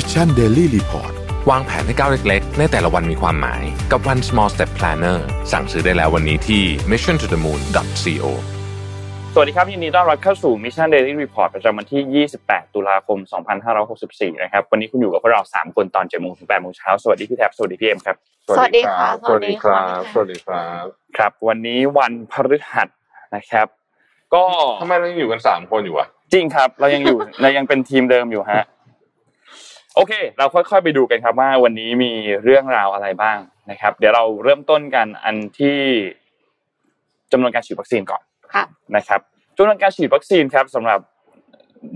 ม Mission Daily Reportวางแผนให้ก้าวเล็กๆ ในแต่ละวันมีความหมายกับ One Small Step Planner สั่งซื้อได้แล้ววันนี้ที่ mission to the moon.co สวัสดีครับยินดีต้อนรับเข้าสู่ Mission Daily Report ประจำวันที่ 28 ตุลาคม 2564 นะครับ วันนี้คุณอยู่กับพวกเรา 3 คนตอน7โมงถึง8โมงเช้า สวัสดีพี่แท็บ สวัสดีพี่เอ็มครับ สวัสดีค่ะสวัสดีครับสสวัวัสสดีดีคครับรับ ครับ วันนี้วันพฤหัสนะครับ ก็ทำไมเรายังอยู่กันสามคนอยู่วะจริงครับ เรายังอยู่ เรายังเป็นทีมเดิมอยู่ฮะ โอเค เราค่อยๆไปดูกันครับว่าวันนี้มีเรื่องราวอะไรบ้างนะครับ เดี๋ยวเราเริ่มต้นกันอันที่จำนวนการฉีดวัคซีนก่อนค่ะนะครับจำนวนการฉีดวัคซีนครับสำหรับ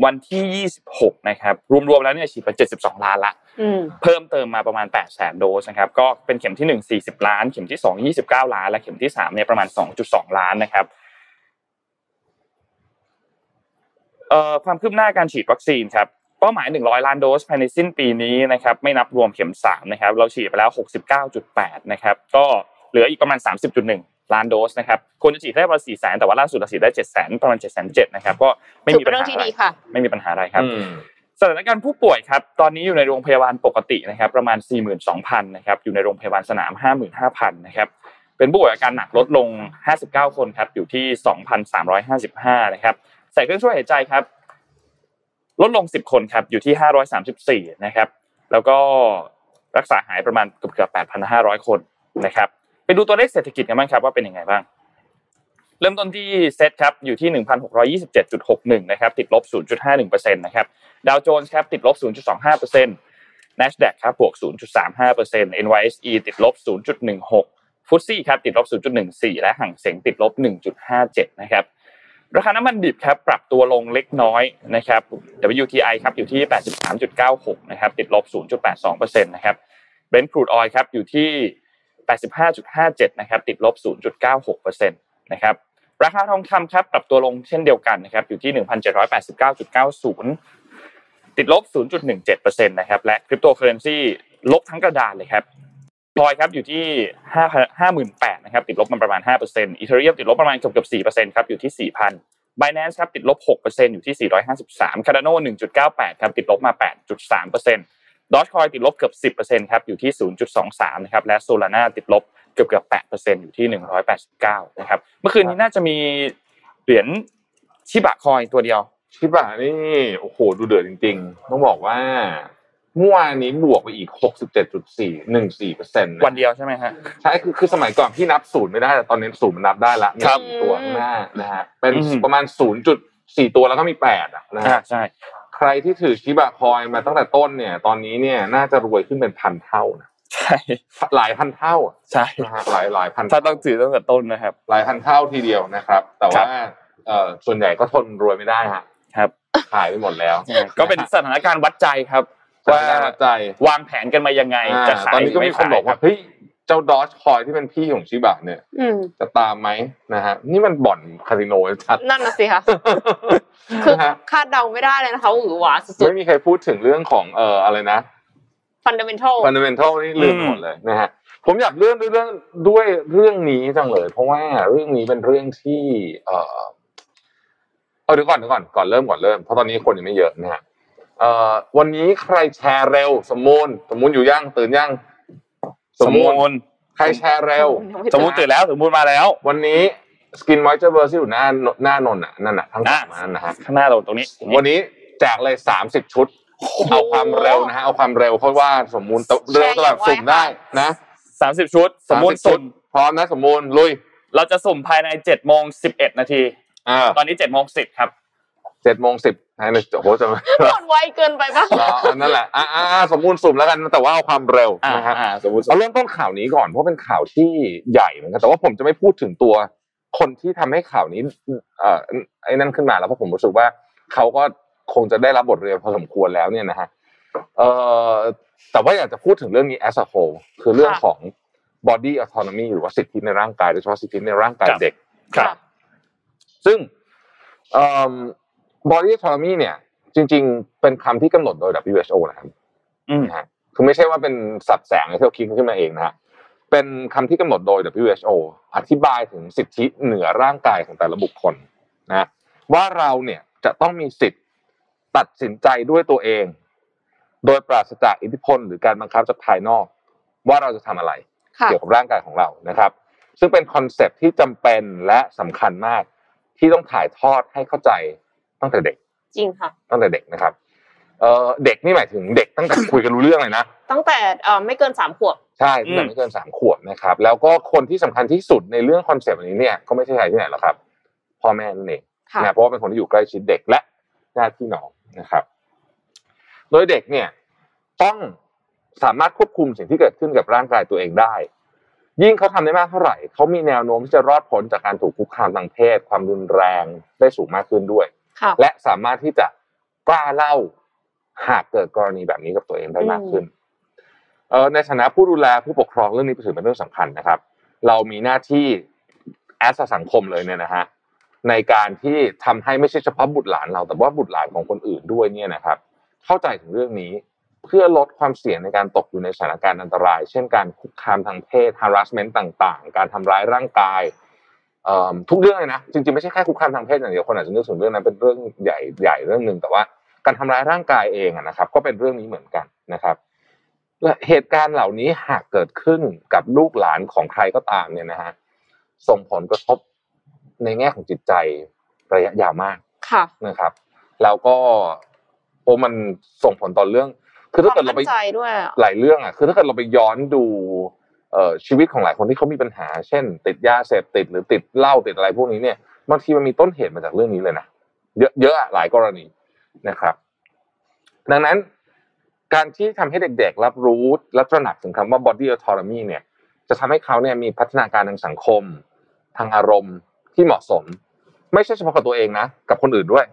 วันที่ 26 นะครับ รวมๆแล้วเนี่ยฉีดไป 72 ล้านละอืมเพิ่มเติมมาประมาณ 8 แสนโดสนะครับ ก็เป็นเข็มที่ 1 40 ล้าน เข็มที่ 2 29 ล้าน และเข็มที่3เนี่ยประมาณ 2.2 ล้านนะครับเอ่อความคืบหน้าการฉีดวัคซีนครับ เป้าหมาย 100 ล้านโดสภายในสิ้นปีนี้นะครับไม่นับรวมเข็ม3นะครับเราฉีดไปแล้ว 69.8นะครับก็เหลืออีกประมาณ 30.1 ล้านโดสนะครับควรจะฉีดได้ประมาณ4แสนแต่ว่าล่าสุดเราฉีดได้7แสนประมาณ7แสน7นะครับก็ไม่ถือมีเป็ปันญเรื่องหาที่อะไรดีค่ะไม่มีปัญหาอะไรครับอืมสถานการณ์ผู้ป่วยครับตอนนี้อยู่ในโรงพยาบาลปกตินะครับประมาณ 42,000นะครับอยู่ในโรงพยาบาลสนาม 55,000นะครับเป็นผู้ป่วยอาการหนักลดลง 59 คนครับอยู่ที่ 2,355นะครับใส่เครื่องช่วยหายใจครับ ลดลง 10 คนครับอยู่ที่ 534 นะครับ แล้วก็รักษาหายประมาณเกือบเกือบ8,500 คนนะครับไปดูตัวเลขเศรษฐกิจกันบ้างครับว่าเป็นยังไงบ้าง เริ่มต้นที่เซ็ตครับอยู่ที่ 1,627.61 นะครับติดลบ 0.51%นะครับดาวโจนส์ครับติดลบ 0.25% NASDAQ ครับบวก 0.35% NYSE ติดลบ 0.16ฟุตซี่ครับติดลบ 0.14 และห่างเสงติดลบ 1.57 นะครับ ราคาน้ำมันดิบครับปรับตัวลงเล็กน้อยนะครับ WTI ครับอยู่ที่ 83.96 นะครับติดลบ 0.82%นะครับ Brent crude oil ครับอยู่ที่ 85.57 นะครับติดลบ 0.96%นะครับราคาทองคำครับปรับตัวลงเช่นเดียวกันนะครับอยู่ที่ 1,789.90 ติดลบ 0.17%นะครับและคริปโตเคอร์เรนซีลบทั้งกระดานเลยครับ บิตคอยน์ครับอยู่ที่ห้าห้าหมื่นแปดนะครับติดลบมาประมาณห้าเปอร์เซ็นต์ Ethereum ติดลบประมาณเกือบเกือบสี่เปอร์เซ็นต์ครับอยู่ที่สี่พัน Binance ครับติดลบหกเปอร์เซ็นต์อยู่ที่สี่ร้อยห้าสิบสาม Cardano หนึ่งจุดเก้าแปดครับติดลบมาแปดจุดสามเปอร์เซ็นต์ Dogecoin ติดลบเกือบสิบเปอร์เซ็นต์ครับอยู่ที่ศูนย์จุดสองสามนะครับและ Solana ติดลบเกือบเกือบแปดเปอร์เซ็นต์อยู่ที่หนึ่งร้อยแปดสิบเก้านะครับเมื่อคืนนี้น่าจะมีเหรียญชิบะคอยตัวเดียวชิบะนี่โอ้โหดูเดือดจริง ๆ ต้องบอกว่า เมื่อวานนี้บวกไปอีก67.414เปอร์เซ็นต์วันเดียวใช่ไหมฮะใช่คือคือสมัยก่อนพี่นับศูนย์ไม่ได้แต่ตอนนี้ศูนย์มันนับได้ละมีครับสี่ตัวข้างหน้านะฮะเป็นอืมประมาณ0.4ตัวแล้วก็มี8อะนะอ่าฮะใช่ใครที่ถือชิบะคอยมาตั้งแต่ต้นเนี่ย ตอนนี้เนี่ยน่าจะรวยขึ้นเป็นพันเท่านะใช่หลายพันเท่าอะใช่นะฮะหลายหลายพันถ้าต้องถือตั้งแต่ต้นนะครับ หลายพันเท่าทีเดียวนะครับ แต่ว่าเอ่อส่วนใหญ่ก็ทนรวยไม่ได้ฮะครับขายไปหมดแล้ว ก็เป็นสถานการณ์วัดใจครับ ว่าว่าใจวางแผนกันมายังไงอ่าจะขายตอนนี้ก็มีคนบอกว่าหรืเฮ้ยเจ้าดอ e คอยที่เป็นพี่ของชิบะเนี่ยอืมจะตามไหมนะฮะนี่มันบ่อนคาสิโนชัดนั่นน่ะสิคะคือนะฮะคาดเดาไม่ได้เลยนะคะหวือหวาสุดไม่มีใครพูดถึงเรื่องของเอ่ออะไรนะๆ fundamental ฟันเดเมนทัลนี่ลืมหมดเลยนะฮะผมอยากเลื่อนด้วยเรื่องด้วยเรื่องนี้จังเลย เพราะว่าเรื่องนี้เป็นเรื่องที่ เอ่อเอาเดี๋ยวก่อนเดี๋ยวก่อนก่อนเริ่มก่อนเริ่มเพราะตอนนี้คนยังไม่เยอะนะฮะเอ่อ วันนี้ใครแชร์เร็ว สมมูลสมมูลอยู่ยังตื่นยังสมมูลใครแชร์เร็ว สมมูลตื่นแล้วสมมูลมาแล้ว วันนี้ skin moisture เบอร์ที่อยู่หน้าหน้านนท์อะนั่นน่ะทั้งสามอะอันนะฮะข้างหน้าเราตรงนี้ วันนี้แจกเลยสามสิบชุด เอาความเร็วนะฮะเอาความเร็วเพราะว่าสมมูลเร็วตลอดสุ่มได้นะสามสิบชุด สมมูล30ชุสุ่ดมพร้อมนะสมมูลลุย เราจะสุ่มภายในเจ็ดโมงสิบเอ็ดนาทีอ่าตอนนี้เจ็ดโมงสิบครับ เจ็ดโมงสิบนะโอ้โหจะก่อนไวเกินไปปะรออันนั่นแหละอ่าอ่าอ่าสมมูลสุ่มแล้วกันแต่ว่าเอาความเร็วอ่านะฮะอ่าสมมูลเราเริ่มต้นข่าวนี้ก่อนเพราะเป็นข่าวที่ใหญ่เหมือนกันแต่ว่าผมจะไม่พูดถึงตัว คนที่ทำให้ข่าวนี้เอ่อไอ้นั่นขึ้นมาแล้วเพราะผมรู้สึกว่าเขาก็คงจะได้รับบทเรียนพอสมควรแล้วเนี่ยนะฮะเอ่อแต่ว่าอยากจะพูดถึงเรื่องนี้ as a whole คือเรื่องของ body autonomy หรือว่าสิทธิในร่างกายโดยเฉพาะสิทธิในร่างกายเด็กครับ ซึ่งเอ่อ body autonomy เนี่ย จริง ๆ เป็นคำที่กำหนดโดย WHO นะครับอืมนะฮะคือไม่ใช่ว่าเป็นสับแสงที่เราคิดขึ้นมาเองนะฮะเป็นคำที่กำหนดโดย WHO อธิบายถึงสิทธิเหนือร่างกายของแต่ละบุคคลนะว่าเราเนี่ยจะต้องมีสิทธิ์ตัดสินใจด้วยตัวเอง โดยปราศจากอิทธิพล หรือการบังคับจากภายนอก ว่าเราจะทำอะไรค่ะเกี่ยวกับร่างกายของเรานะครับ ซึ่งเป็น concept ที่จำเป็นและสำคัญมากที่ต้องถ่ายทอดให้เข้าใจ ตั้งแต่เด็ก จริงค่ะ ตั้งแต่เด็กนะครับเอ่อเด็กนี่หมายถึงเด็กตั้งแต่คุยกันรู้เรื่องเลยนะ ตั้งแต่เอ่อไม่เกินสามขวบ ใช่ตั้งแต่ไม่เกินสามขวบนะครับ แล้วก็คนที่สำคัญที่สุดในเรื่อง concept นี้เนี่ยก็ไม่ใช่ใครที่ไหนหรอกครับ พ่อแม่นั่นเองค่ะนะเพราะว่าเป็นคนที่อยู่ใกล้ชิดเด็กและญาติพี่น้องนะครับ โดยเด็กเนี่ยต้องสามารถควบคุมสิ่งที่เกิดขึ้นกับร่างกายตัวเองได้ ยิ่งเขาทำได้มากเท่าไหร่เขามีแนวโน้มที่จะรอดพ้นจากการถูกคุกคามทางเพศ ความรุนแรงได้สูงมากขึ้นด้วยค่ะ และสามารถที่จะกล้าเล่าหากเกิดกรณีแบบนี้กับตัวเองได้มากขึ้นเออในฐานะผู้ดูแลผู้ปกครองเรื่องนี้ถือเป็นเรื่องสำคัญนะครับ เรามีหน้าที่แอสสังคมเลยเนี่ยนะฮะในการที่ทำให้ไม่ใช่เฉพาะบุตรหลานเรา แต่ว่าบุตรหลานของคนอื่นด้วยเนี่ยนะครับ เข้าใจถึงเรื่องนี้เพื่อลดความเสี่ยงในการตกอยู่ในสถานการณ์อันตราย เช่นการคุกคามทางเพศ harassment ต่างๆ การทำร้ายร่างกายเอิ่ม ทุกเรื่องเลยนะจริงๆไม่ใช่แค่คุกคามทางเพศอย่างเดียวคนอาจจะนึกถึงเรื่องนั้นเป็นเรื่องใหญ่ใหญ่เรื่องหนึ่งแต่ว่าการทำร้ายร่างกายเองอะนะครับ ก็เป็นเรื่องนี้เหมือนกันนะครับและเหตุการณ์เหล่านี้หากเกิดขึ้นกับลูกหลานของใครก็ตามเนี่ยนะฮะส่งผลกระทบในแง่ของจิตใจระยะยาวมากค่ะนะครับแล้วก็โอ้มันส่งผลต่อเรื่อง คือถ้าเกิดเราไปความมั่นใจด้วยอะหลายเรื่องอะคือถ้าเกิดเราไปย้อนดูเอ่อ ชีวิตของหลายคนที่เขามีปัญหา เช่น ติดยาเสพติดหรือติดเหล้าติดอะไรพวกนี้เนี่ยบางทีมันมีต้นเหตุมาจากเรื่องนี้เลยนะเยอะเยอะอะหลายกรณีนะครับ ดังนั้นการที่ทำให้เด็กๆ รับรู้และตระหนักถึงคำว่า body autonomy เนี่ยจะทำให้เขาเนี่ยมีพัฒนาการทางสังคม ทางอารมณ์ที่เหมาะสม ไม่ใช่เฉพาะกับตัวเองนะ กับคนอื่นด้วย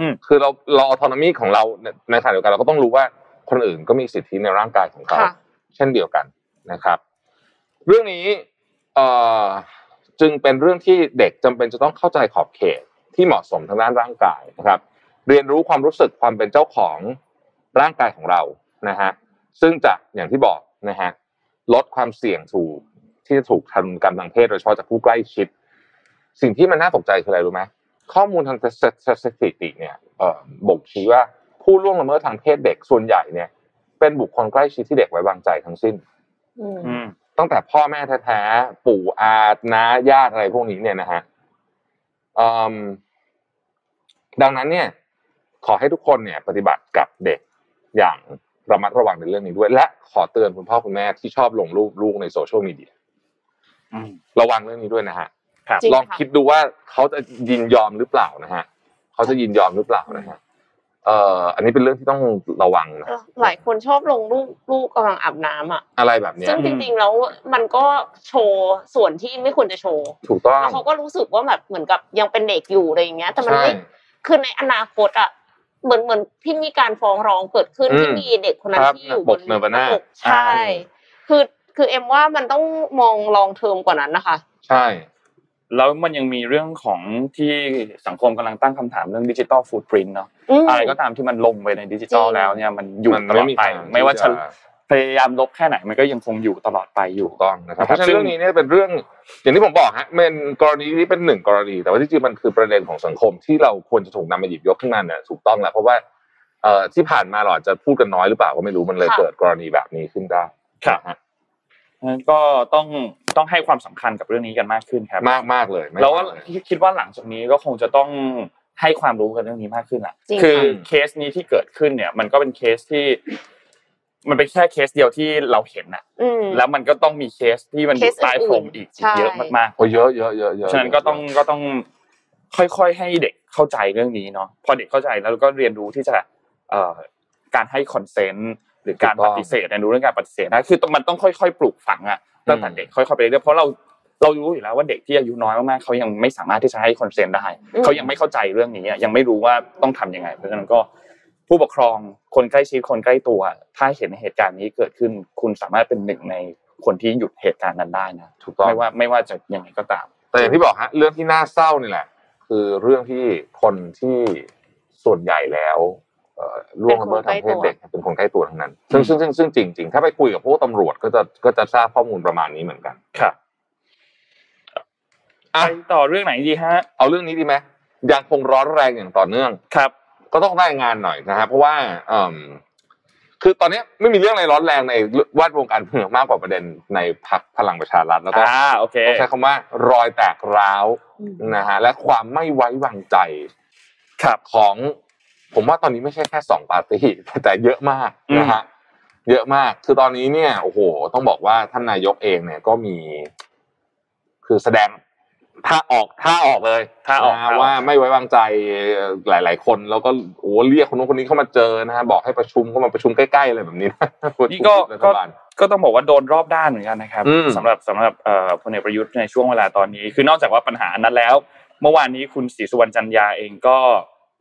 อืมคือเราเรา autonomy ของเราเนี่ยในขณะเดียวกันเราก็ต้องรู้ว่าคนอื่นก็มีสิทธิในร่างกายของเขาค่ะเช่นเดียวกันนะครับ เรื่องนี้จึงเป็นเรื่องที่เด็กจำเป็นจะต้องเข้าใจขอบเขตที่เหมาะสมทางด้านร่างกายนะครับ เรียนรู้ความรู้สึกความเป็นเจ้าของร่างกายของเรานะฮะซึ่งจะอย่างที่บอกนะฮะลดความเสี่ยงถูกที่จะถูกทารุณกรรมทางเพศโดยเฉพาะจากผู้ใกล้ชิด สิ่งที่มันน่าตกใจคืออะไรรู้ไหมข้อมูลทางสถิติเนี่ยเอ่อบ่งชี้ว่าผู้ล่วงละเมิดทางเพศเด็กส่วนใหญ่เนี่ย เป็นบุคคลใกล้ชิดที่เด็กไว้วางใจทั้งสิ้นอื ตั้งแต่พ่อแม่แท้ๆปู่อาน้าญาติอะไรพวกนี้เนี่ยนะฮะอืมดังนั้นเนี่ย ขอให้ทุกคนเนี่ย ปฏิบัติกับเด็กอย่างระมัดระวังในเรื่องนี้ด้วย และขอเตือนคุณพ่อคุณแม่ที่ชอบลงรูปลูกในโซเชียลมีเดียอืมระวังเรื่องนี้ด้วยนะฮะครับจริงลองค่ะคิดดูว่าเขาจะยินยอมหรือเปล่านะฮะเขาจะยินยอมหรือเปล่านะฮะ เอ่ออันนี้เป็นเรื่องที่ต้องระวังนะเออหลายคนชอบลงรูปลูกกำลังอาบน้ำอะอะไรแบบเนี้ยซึ่งจริงๆแล้วมันก็โชว์ส่วนที่ไม่ควรจะโชว์ถูกต้องแล้วเขาก็รู้สึกว่าแบบเหมือนกับยังเป็นเด็กอยู่อะไรอย่างเงี้ย แต่มันใช่ไม่คือในอนาคตอะเหมือนเหมือนที่มีการฟ้องร้องเกิดขึ้นอืมที่มีเด็กคนนั้นครับที่อยู่ปกเนวาน่าปกใช่ คือคือเอ็มว่ามันต้องมองลองเทอมกว่านั้นนะคะ ใช่ แล้วมันยังมีเรื่องของที่สังคมกำลังตั้งคำถามเรื่อง digital footprint เนาะมอะไรก็ตามที่มันลงไปในดิจิตอลจริงแล้วเนี่ยมันอยู่มันตลอดไม่มีไปทางไม่ว่าที่จะจะพยายามลบแค่ไหนมันก็ยังคงอยู่ตลอดไปอยู่ถูกต้องนะครับนะเพครับราะฉะนั้นเรื่องนี้เนี่ยเป็นเรื่องอย่างที่ผมบอกฮะเป็นกรณีนี้เป็นหนึ่งกรณี แต่ว่าที่จริงมันคือประเด็นของสังคมที่เราควรจะถูกนำมาหยิบยกขึ้นมาเนี่ยถูกต้องแล้วเพราะว่าเอ่อที่ผ่านมาเราอาจจะพูดกันน้อยหรือเปล่าก็ไม่รู้มันเลยค่ะเกิดกรณีแบบนี้ขึ้นได้ครับนะฮะงั้น ก็ต้องต้องให้ความสำคัญกับเรื่องนี้กันมากขึ้นครับ มากมากเลยไม่แล้วว่ามากเลยคิดว่าหลังจากนี้ก็คงจะต้องให้ความรู้กันเรื่องนี้มากขึ้นอะจริงคือค่ะเคสนี้ที่เกิดขึ้นเนี่ย มันก็เป็นเคสที่ มันเป็นแค่เคสเดียวที่เราเห็นอะอืมแล้วมันก็ต้องมีเคสที่มันอเคยู่สใต้พรมอื่นๆอีกใช่เยอะมากโอ้เยอะเยอะเยอะเยอะๆฉะนั้นก็ต้องก็ต้องค่อยๆให้เด็กเข้าใจเรื่องนี้เนาะพอเด็กเข้าใจแล้วก็เรียนรู้ที่จะเอ่อการให้ consent หรือการปฏิเสธเรียนรู้เรื่องการปฏิเสธได้คือมันต้องค่อยๆ ปลูกฝังอะตั้งแต่เด็กค่อยๆไปเรื่อยๆเพราะเราเรารู้อยู่แล้วว่าเด็กที่อายุน้อยมากๆเขายังไม่สามารถที่จะให้คอนเซนต์ได้อืมเขายังไม่เข้าใจเรื่องนี้อะยังไม่รู้ว่าต้องทำยังไง เพราะฉะนั้นก็ผู้ปกครองคนใกล้ชิดคนใกล้ตัว ถ้าเห็นเหตุการณ์นี้เกิดขึ้น คุณสามารถเป็นหนึ่งในคนที่หยุดเหตุการณ์นั้นได้นะถูกต้องไม่ว่าไม่ว่าจะยังไงก็ตาม แต่อย่างที่บอกฮะเรื่องที่น่าเศร้านี่แหละ คือเรื่องที่คนที่ส่วนใหญ่แล้วเอ่อ ล่วงละเมิดทางเพศเด็กเป็นคนใกล้ตัวทั้งนั้นซึ่งซึ่งซึ่งซึ่งจริง ๆ ถ้าไปคุยกับพวกตำรวจก็จะก็จะทราบข้อมูลประมาณนี้เหมือนกันครับอะไปต่อเรื่องไหนดีฮะ เอาเรื่องนี้ดีไหมยังคงร้อนแรงอย่างต่อเนื่องครับ ก็ต้องได้งานหน่อยนะฮะเพราะว่าเอิ่มคือตอนนี้ไม่มีเรื่องอะไรร้อนแรงในแวดวงการเมืองมากกว่าประเด็นในพักพลังประชารัฐแล้วก็อ่าโอเคต้องใช้คำว่ารอยแตกร้าวนะฮะและความไม่ไว้วางใจครับของ ผมว่าตอนนี้ไม่ใช่แค่สองปาร์ตี้แต่แต่เยอะมากนะฮะเยอะมาก คือตอนนี้เนี่ยโอ้โห ต้องบอกว่าท่านนายกเองเนี่ยก็มี คือแสดงท่าออกท่าออกเลยท่าออกนะท่าออกว่าไม่ไว้วางใจหลาย ๆ คน แล้วก็โอ้เรียกคนนู้นคนนี้เข้ามาเจอนะฮะบอกให้ประชุมก็มาประชุมใกล้ๆอะไรแบบนี้นะนี่ก็รัฐก็บาลก็ต้องบอกว่าโดนรอบด้านเหมือนกันนะครับอืมสำหรับสำหรับเอ่อพลเอกประยุทธ์ในช่วงเวลาตอนนี้ คือนอกจากว่าปัญหานั้นแล้ว เมื่อวานนี้คุณศรีสุวรรณจันยาเองก็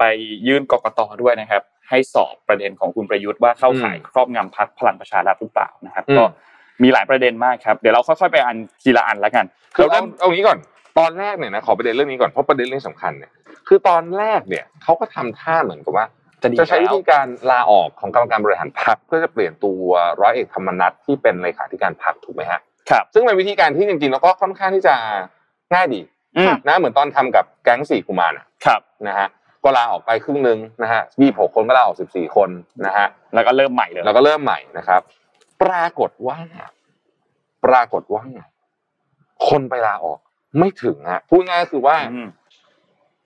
ไปยื่นกกตด้วยนะครับ ให้สอบประเด็นของคุณประยุทธ์ว่าเข้าข่ายครอบงำพรรคพลังประชารัฐหรือเปล่านะครับอืมก็มีหลายประเด็นมากครับ เดี๋ยวเราค่อยๆไปอันทีละอันแล้วกันคือเราเอาเริ่มเอางี้ก่อน ตอนแรกเนี่ยนะขอประเด็นเรื่องนี้ก่อนเพราะประเด็นเรื่องสำคัญเนี่ยคือตอนแรกเนี่ยเขาก็ทำท่าเหมือนกับว่าจะดีจะใช้วิแล้วธีการลาออกของกรรมการบริหารพรรคเพื่อจะเปลี่ยนตัวร้อยเอกธรรมนัฐที่เป็นเลขาธิการพรรคถูกไหมฮะครับซึ่งเป็นวิธีการที่จริงๆแล้วก็ค่อนข้างที่จะง่ายดีอืมนะเหมือนตอนทำกับแก๊งสี่กุมารอะครับนะฮะ ก็ลาออกไปครึ่งหนึ่งนะฮะยี่หกคนก็ลาออกสิบสี่คนนะฮะแล้วก็เริ่มใหม่เลยแล้วก็เริ่มใหม่นะครับ ปรากฏว่า ปรากฏว่า คนไปลาออก ไม่ถึงฮะพูดง่ายๆคือว่าอืม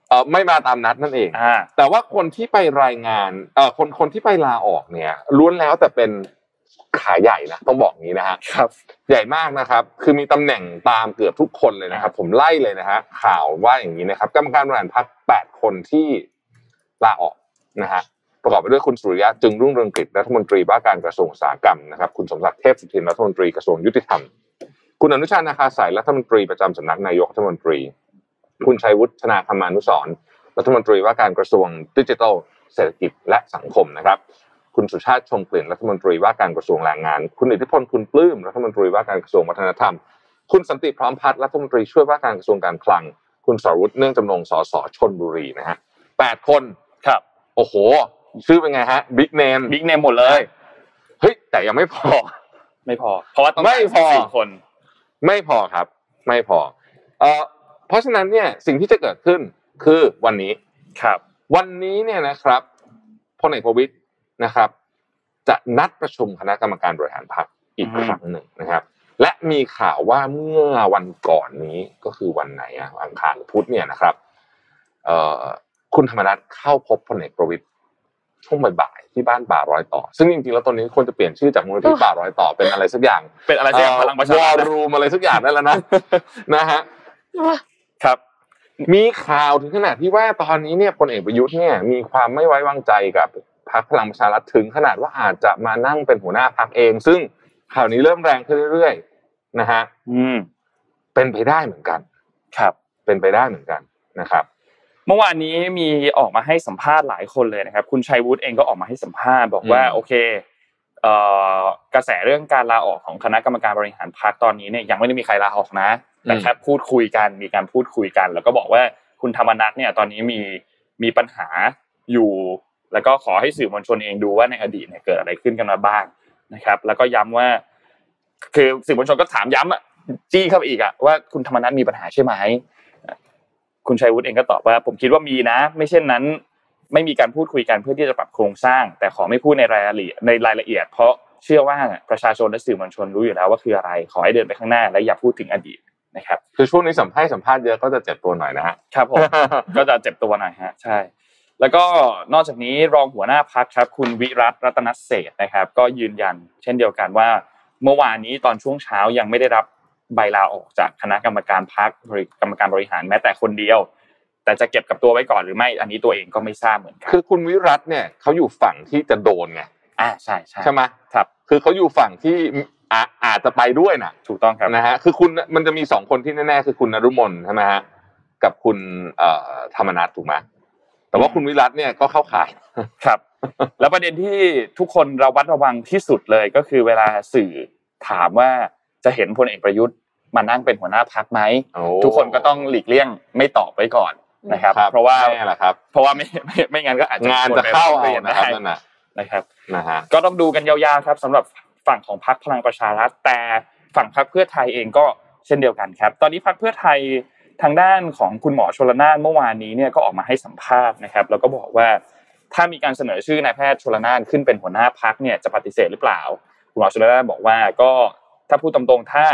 เออไม่มาตามนัดนั่นเองอ่าแต่ว่าคนที่ไปรายงานเอ่อคนคนที่ไปลาออกเนี่ยล้วนแล้วแต่เป็น ขาใหญ่นะต้องบอกงี้นะฮะครับ ใหญ่มากนะครับ คือมีตำแหน่งตามเกือบทุกคนเลยนะครับ ผมไล่เลยนะฮะข่าวว่าอย่างนี้นะครับกรรมการบริหารพรรคแปดคนที่ลาออกนะฮะประกอบไปด้วยคุณสุริยะจึงรุ่งเรืองกิจรัฐมนตรีว่าการกระทรวงอุตสาหกรรมนะครับ คุณสมศักดิ์เทพสุทินรัฐมนตรีกระทรวงยุติธรรม คุณอนุชานาคาสายรัฐมนตรีประจำสำนักนายกรัฐมนตรี คุณชัยวุฒิธนาคมานุสรณ์รัฐมนตรีว่าการกระทรวงดิจิทัลเศรษฐกิจและสังคมนะครับ คุณสุชาติชมกลิ่นรัฐมนตรีว่าการกระทรวงแรงงาน คุณอิทธิพลคุณปลื้มรัฐมนตรีว่าการกระทรวงวัฒนธรรม คุณสันติพร้อมพัฒน์รัฐมนตรีช่วยว่าการกระทรวงการคลัง คุณสรวุฒิเนื่องจำนงสสชนบุรีนะฮะแปดคนครับ โอ้โห ชื่อเป็นไงฮะบิ๊กเนมบิ๊กเนมหมดเลยเฮ้ยแต่ยังไม่พอ ไม่พอ เพราะว่าต้องไม่พอสี่คน ไม่พอครับ ไม่พอ เอ่อเพราะฉะนั้นเนี่ยสิ่งที่จะเกิดขึ้นคือวันนี้ครับ วันนี้เนี่ยนะครับพลเอกประวิตย นะครับ จะนัดประชุมคณะกรรมการบริหารพรรคอีกอืมครั้งหนึ่งนะครับ และมีข่าวว่าเมื่อวันก่อนนี้ก็คือวันไหนอะอังคารหรือพุธเนี่ยนะครับเอ่อคุณธรรมนัฐเข้าพบพลเอกประวิตยช่วงบ่ายๆที่บ้านป่ารอยต่อ ซึ่งจริงๆแล้วตอนนี้ควรจะเปลี่ยนชื่อจากมูลนิธิป่ารอยต่อเป็นอะไรสักอย่าง เป็นอะไรที่พลังประชารัฐวอนะรูมอะไรสักอย่างได้แล้วนะนะฮะครับ มีข่าวถึงขนาดที่ว่าตอนนี้เนี่ยพลเอกประยุทธ์เนี่ยมีความไม่ไว้วางใจกับ พรรคพลังประชารัฐถึงขนาดว่าอาจจะมานั่งเป็นหัวหน้าพรรคเอง ซึ่งข่าวนี้เริ่มแรงขึ้นเรื่อยๆนะฮะอืม เป็นไปได้เหมือนกัน ครับ เป็นไปได้เหมือนกันนะครับ เมื่อวานนี้มีออกมาให้สัมภาษณ์หลายคนเลยนะครับ คุณชัยวุฒิเองก็ออกมาให้สัมภาษณ์บอกว่าอืมโอเคเอ่อกระแสเรื่องการลาออกของคณะกรรมการบริหารพรรคตอนนี้เนี่ยยังไม่ได้มีใครลาออกนะแต่แค่พูดคุยกันมีการพูดคุยกัน แล้วก็บอกว่าคุณธรรมนัฐเนี่ยตอนนี้มีมีปัญหาอยู่ แล้วก็ขอให้สื่อมวลชนเองดูว่าในอดีตเนี่ยเกิดอะไรขึ้นกันมาบ้างนะครับ แล้วก็ย้ำว่า คือสื่อมวลชนก็ถามย้ำอะจี้เข้าไปอีกอะว่าคุณธรรมนัฐมีปัญหาใช่ไหมคุณชัยวุฒิเองก็ตอบว่า ผมคิดว่ามีนะ ไม่เช่นนั้น ไม่มีการพูดคุยกันเพื่อที่จะปรับโครงสร้าง แต่ขอไม่พูดในรายละเอียดในรายละเอียด เพราะเชื่อว่าประชาชนและสื่อมวลชนรู้อยู่แล้วว่าคืออะไร ขอให้เดินไปข้างหน้าและอย่าพูดถึงอดีตนะครับ คือช่วงนี้สัมภาษณ์สัมภาษณ์เยอะก็จะเจ็บตัวหน่อยนะฮะครับผมก็จะเจ็บตัวหน่อยฮะใช่ แล้วก็นอกจากนี้รองหัวหน้าพักครับคุณวิรัตรัตนเศรษฐ์นะครับ ก็ยืนยัน เช่นเดียวกันว่า เมื่อวานนี้ตอนช่วงเช้ายังไม่ได้รับใบลาออกจากคณะกรรมการพักกรรมการบริหารแม้แต่คนเดียว แต่จะเก็บกับตัวไว้ก่อนหรือไม่อันนี้ตัวเองก็ไม่ทราบเหมือนกันคือคุณวิรัตเนี่ยเขาอยู่ฝั่งที่จะโดนไงอ่าใช่ใช่ใช่ไหมครับ คือเขาอยู่ฝั่งที่อาอาจจะไปด้วยนะถูกต้องครับนะฮะคือคุณมันจะมีสองคนที่แน่ๆคือคุณนรุมนใช่ไหมฮะกับคุณเอ่อธรรมนัฐถูกไหม แต่ว่าคุณวิรัตเนี่ยก็เข้าข่ายครับ แล้วประเด็นที่ทุกคนระวัดระวังที่สุดเลยก็คือเวลาสื่อถามว่าจะเห็นพลเอกประยุทธ์มานั่งเป็นหัวหน้าพักไหมโอ้ทุกคนก็ต้องหลีกเลี่ยงไม่ตอบไว้ก่อนนะครับครับเพราะว่าแน่แหละครับเพราะว่าไม่ไม่ไม่งั้นก็อาจจะงานจะเข้าโดนเอาไปร้องเรียนนะครับได้นั่นน่ะนะครับนะฮะก็ต้องดูกันยาวๆครับสำหรับฝั่งของพรรคพลังประชารัฐแต่ฝั่งพรรคเพื่อไทยเองก็เช่นเดียวกันครับ ตอนนี้พรรคเพื่อไทย ทางด้านของคุณหมอชลนานเมื่อวานนี้เนี่ยก็ออกมาให้สัมภาษณ์นะครับ แล้วก็บอกว่าถ้ามีการเสนอชื่อนายแพทย์ชลนานขึ้นเป็นหัวหน้าพักเนี่ยจะปฏิเสธหรือเปล่า คุณหมอชลนานบอกว่าก็ถ้าพูดตรงๆถ้า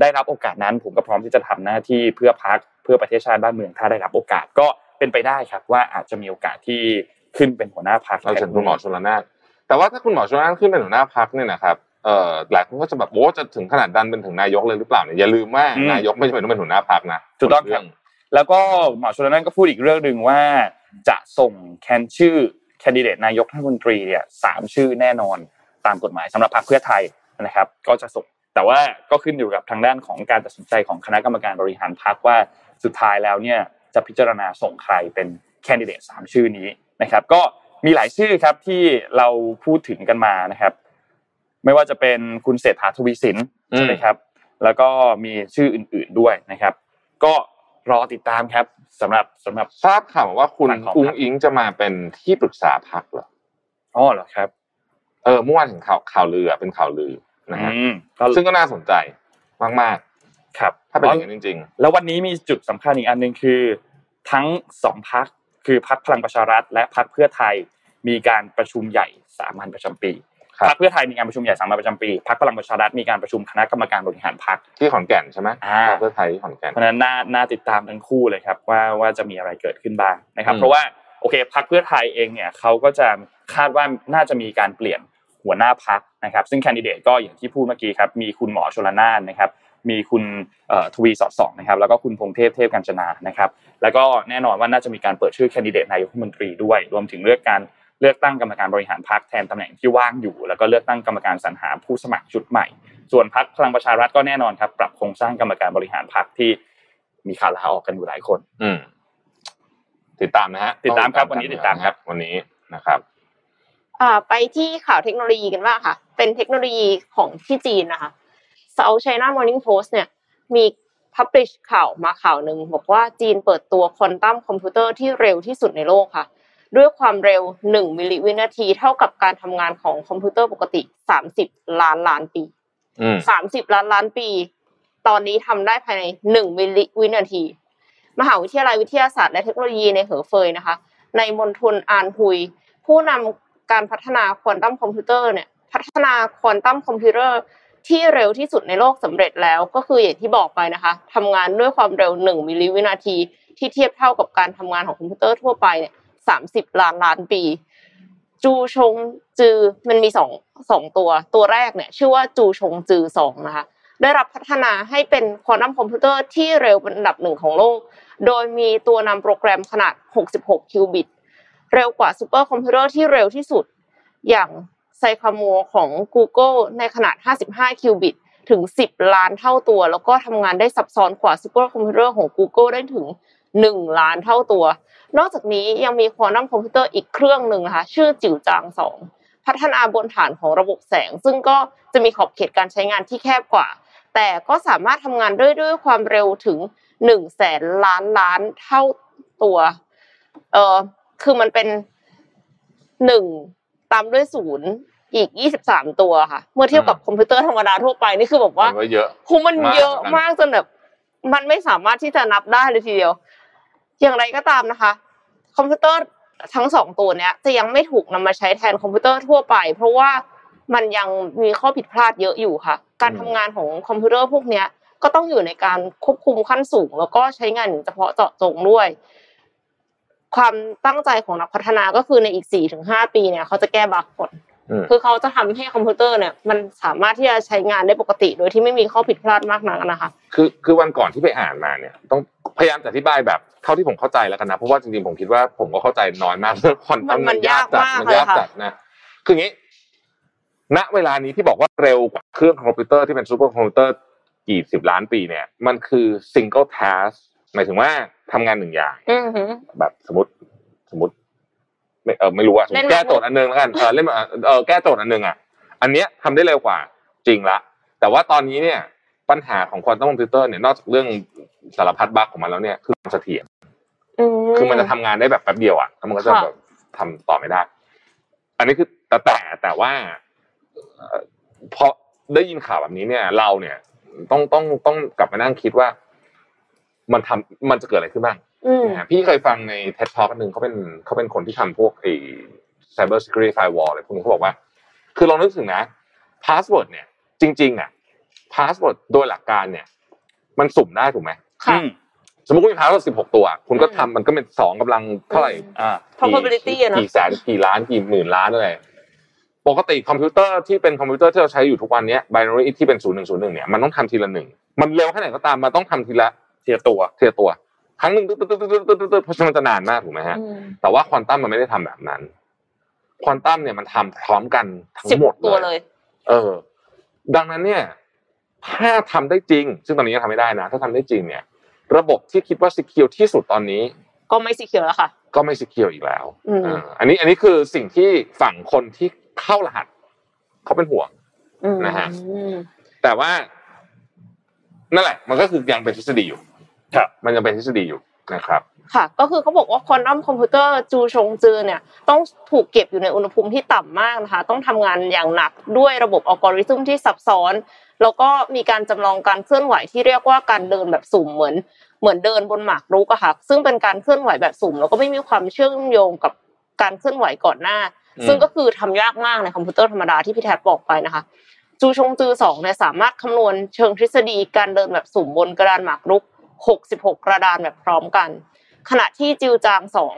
ได้รับโอกาสนั้นผมก็พร้อมที่จะทำหน้าที่เพื่อพักเพื่อประเทศชาติบ้านเมืองถ้าได้รับโอกาสก็เป็นไปได้ครับ ว่าอาจจะมีโอกาสที่ขึ้นเป็นหัวหน้าพักเราเชิญคุณหมอชลนานแต่ว่าถ้าคุณหมอชลนานขึ้นเป็นหัวหน้าพักเนี่ยนะครับ หลายคนก็จะแบบโอ้จะถึงขนาดดันเป็นถึงนายกเลยหรือเปล่าเนี่ยอย่าลืมว่านายกไม่จำเป็นต้องเป็นหัวหน้าพักนะถูกต้องครับแล้วก็หมอชลนานก็พูดอีกเรื่องหนึ่งว่า จะส่งแคนชื่อแคนดิเดตนายกรัฐมนตรีเนี่ยสามชื่อแน่นอนตามกฎหมายสำหรับพรรคเพื่อไทยนะครับ ก็จะส่งแต่ว่าก็ขึ้นอยู่กับทางด้านของการตัดสินใจของคณะกรรมการบริหารพรรคว่าสุดท้ายแล้วเนี่ยจะพิจารณาส่งใครเป็นแคนดิเดตสามชื่อนี้นะครับ ก็มีหลายชื่อครับที่เราพูดถึงกันมานะครับ ไม่ว่าจะเป็นคุณเศรษฐาทวีสินใช่ไหมครับ แล้วก็มีชื่ออื่น ๆด้วยนะครับ ก็รอติดตามครับสำหรับสำหรับทราบข่าวว่าคุณฝั่งของพรรคอุ้งอิงจะมาเป็นที่ปรึกษาพักเหรออ๋อเหรอครับ เออเมื่อวานเห็นข่าวข่าวลืออะเป็นข่าวลือนะฮะอืมก็ซึ่งก็น่าสนใจมากครับๆถ้าเป็นอย่างนั้นจริงแล้ววันนี้มีจุดสำคัญอีกอันหนึ่งคือ ทั้งสองพักคือพักพลังประชารัฐ และพักเพื่อไทยมีการประชุมใหญ่สามัญประจำปี ครับพักเพื่อไทยมีการประชุมใหญ่สามัญประจำปีพักพลังประชารัฐมีการประชุมคณะกรรมการบริหารพักๆที่ขอนแก่นใช่ไหไหมอ่าเพื่อไทยที่ขอนแก่นเพราะฉะนั้นน่าน่าติดตามทั้งคู่เลยครับว่าว่าจะมีอะไรเกิดขึ้นบ้างนะครับอืมเพราะว่าโอเคพักเพื่อไทยเองเนี่ยเขาก็จะคาดว่าน่าจะมีการเปลี่ยนหัวหน้าพักนะครับ ซึ่งแคนดิเดตก็อย่างที่พูดเมื่อกี้ครับมีคุณหมอชลนานนะครับมีคุณเอ่อทวีสอดส่องนะครับแล้วก็คุณพงเทพเทพกัญจนานะครับ แล้วก็แน่นอนว่าน่าจะมีการเปิดชื่อแคนดิเดตนายกรัฐมนตรีด้วย รวมถึงเลือกการ เลือกตั้งกรรมการบริหารพรรคแทนตำแหน่งที่ว่างอยู่ แล้วก็เลือกตั้งกรรมการสรรหาผู้สมัครชุดใหม่ ส่วนพรรคพลังประชารัฐก็แน่นอนครับ ปรับโครงสร้างกรรมการบริหารพรรคที่มีข่าวลาออกกันอยู่หลายคน อืมติดตามนะฮะติดตามครับวันนี้ติดตามครับ วันนี้นะครับอ่าไปที่ข่าวเทคโนโลยีกันบ้างค่ะ เป็นเทคโนโลยีของที่จีนนะคะ South China Morning Post เนี่ย มี publish ข่าวมาข่าวหนึ่งบอกว่าจีนเปิดตัว quantum computer ที่เร็วที่สุดในโลกค่ะ ด้วยความเร็ว 1 มิลลิวินาที เท่ากับการทำงานของคอมพิวเตอร์ปกติ 30 ล้านล้านปีอืม30 ล้านล้านปี ตอนนี้ทำได้ภายใน 1 มิลลิวินาที มหาวิทยาลัยวิทยาศาสตร์และเทคโนโลยีในเหอเฟยนะคะ ในมณฑลอานฮุย ผู้นำการพัฒนา quantum computer เนี่ย พัฒนา quantum computer ที่เร็วที่สุดในโลกสำเร็จแล้วก็คืออย่างที่บอกไปนะคะทำงานด้วยความเร็ว 1 มิลลิวินาที ที่เทียบเท่ากับการทำงานของคอมพิวเตอร์ทั่วไปเนี่ย 30ล้านล้านปี จูชงจือมันมีสองสองตัว ตัวแรกเนี่ยชื่อว่าจูชงจือสองนะคะได้รับพัฒนาให้เป็น quantum computer ที่เร็วเป็นอันดับหนึ่งของโลก โดยมีตัวนำโปรแกรมขนาด 66 qubit เร็วกว่า supercomputer ที่เร็วที่สุด อย่าง Sycamore ของ Google ในขนาด 55 qubit ถึง 10 ล้านเท่าตัว แล้วก็ทำงานได้ซับซ้อนกว่า supercomputer ของ Google ได้ถึง 1 ล้านเท่าตัว นอกจากนี้ยังมี quantum computer อีกเครื่องหนึ่งนะคะชื่อจิ่วจางสองพัฒนาบนฐานของระบบแสง ซึ่งก็จะมีขอบเขตการใช้งานที่แคบกว่า แต่ก็สามารถทำงานด้วยด้วยความเร็วถึงหนึ่งแสนล้านล้านเท่าตัวเออคือมันเป็นหนึ่งตามด้วยศูนย์อีกยี่สิบสามตัวค่ะ เมื่อเทียบกับคอมพิวเตอร์ธรรมดาทั่วไปนี่คือแบบว่ามันก็เยอะคูมันมากเยอะเหมือนกันมากจนแบบมันไม่สามารถที่จะนับได้เลยทีเดียว อย่างไรก็ตามนะคะ คอมพิวเตอร์ทั้งสองตัวเนี้ยจะยังไม่ถูกนำมาใช้แทนคอมพิวเตอร์ทั่วไป เพราะว่ามันยังมีข้อผิดพลาดเยอะอยู่ค่ะ การทำงานของคอมพิวเตอร์พวกเนี้ยก็ต้องอยู่ในการควบคุมขั้นสูง แล้วก็ใช้งานอย่างเฉพาะเจาะจงด้วย ความตั้งใจของนักพัฒนาก็คือในอีกสี่ถึงห้าปีเนี่ยเขาจะแก้ bug ก่อน คือเขาจะทำให้คอมพิวเตอร์เนี่ยมันสามารถที่จะใช้งานได้ปกติ โดยที่ไม่มีข้อผิดพลาดมากนักนะคะคือคือวันก่อนที่ไปอ่านมาเนี่ย ต้องพยายามจะอธิบายแบบเท่าที่ผมเข้าใจแล้วกันนะเพราะว่าจริงๆผมคิดว่าผมก็เข้าใจน้อยมากเรื่องควอนตัมมันยากจัดยากมากมันยากเลยค่ะจัดนะคืออย่างนี้ ณเวลานี้ที่บอกว่าเร็วกว่าเครื่องคอมพิวเตอร์ที่เป็น supercomputer กี่สิบล้านปีเนี่ย มันคือ single task หมายถึงว่าทำงานหนึ่งอย่างอือหือแบบสมมติสมมติ ไม่เออไม่รู้ว่าสมมเล่นติแก้โจทย์อันหนึงแล้วกันเออเล่นเออเออแก้โจทย์อันหนึงอะอันเนี้ยทำได้เร็วกว่าจริงละ แต่ว่าตอนนี้เนี่ยปัญหาของควอนตัมคอมพิวเตอร์เนี่ยนอกจากเรื่องสารพัดบั๊กของมันแล้วเนี่ยคือความเสถียรอืคือมันจะทำงานได้แบบแป๊บเดียวอะแล้วมันก็จะค่ะแบบทำต่อไม่ได้ อันนี้คือแต่แต่แต่ว่าเอ่อพอได้ยินข่าวแบบนี้เนี่ย เราเนี่ยต้องต้องต้องกลับมานั่งคิดว่า มันทำมันจะเกิดอะไรขึ้นบ้างอืม นะฮะพี่เคยฟังใน TED Talk อันหนึ่งเขาเป็นเขาเป็นคนที่ทำพวกไอ้ cyber security firewall อะไรพวกนี้เขาบอกว่า คือลองนึกถึงนะ password เนี่ย จริง ๆ อะ password โดยหลักการเนี่ย มันสุ่มได้ถูกไหมค่ะอืมสมมติคุณมี password สิบหกตัว คุณก็ทำมันก็เป็นสองกำลังเท่าไหร่อ่า probability อะเนอะกี่แสนกี่ล้านกี่หมื่นล้านอะไรปกติคอมพิวเตอร์ที่เป็นคอมพิวเตอร์ที่เราใช้อยู่ทุกวันเนี้ย binary ที่เป็นศูนย์หนึ่งศูนย์หนึ่งเนี่ยมันต้องทำทีละหนึ่งมันเร็วแค่ไหนก็ตามมันต้องทำทีละทีละตัวทีละตัว ครั้งหนึ่งตึ๊ดตึ๊ดตึ๊ดตึ๊ดตึ๊ดตึ๊ดตึ๊ดเพราะฉะนั้นมันจะนานมากถูกไหมฮะอืมแต่ว่าควอนตัมมันไม่ได้ทำแบบนั้นควอนตัมเนี่ยมันทำพร้อมกันทั้สิบงหมดตัวเลเลยยเออ ดังนั้นเนี่ย ถ้าทำได้จริง ซึ่งตอนนี้ยังทำไม่ได้นะ ถ้าทำได้จริงเนี่ย ระบบที่คิดว่า secure ที่สุดตอนนี้ ก็ไม่สีเขียวแล้วค่ะ ก็ไม่ secure อีกแล้วอืมเอออันนี้อันนี้คือสิ่งที่ฝั่งคนที่เข้ารหัสเขาเป็นห่วงอืมนะฮะแต่ว่านั่นแหละ มันก็คือยังเป็นทฤษฎีอยู่ครับ มันยังเป็นทฤษฎีอยู่นะครับค่ะก็คือเขาบอกว่าควอนตัมคอมพิวเตอร์จูชงจือเนี่ยต้องถูกเก็บอยู่ในอุณหภูมิที่ต่ำมากนะคะต้องทำงานอย่างหนักด้วยระบบอัลกอริทึมที่ซับซ้อน แล้วก็มีการจำลองการเคลื่อนไหวที่เรียกว่าการเดินแบบสุ่มเหมือน เหมือนเดินบนหมากรุกอะค่ะซึ่งเป็นการเคลื่อนไหวแบบสุ่ม แล้วก็ไม่มีความเชื่อมโยงกับการเคลื่อนไหวก่อนหน้าอืมซึ่งก็คือทำยากมากในคอมพิวเตอร์ธรรมดาที่พี่แทบบอกไปนะคะจูชงจือสองเนี่ยสามารถคำนวณเชิงทฤษฎีการเดินแบบสุ่มบนกระดานหมากรุก 66 กระดานแบบพร้อมกัน ขณะที่จิวจางสอง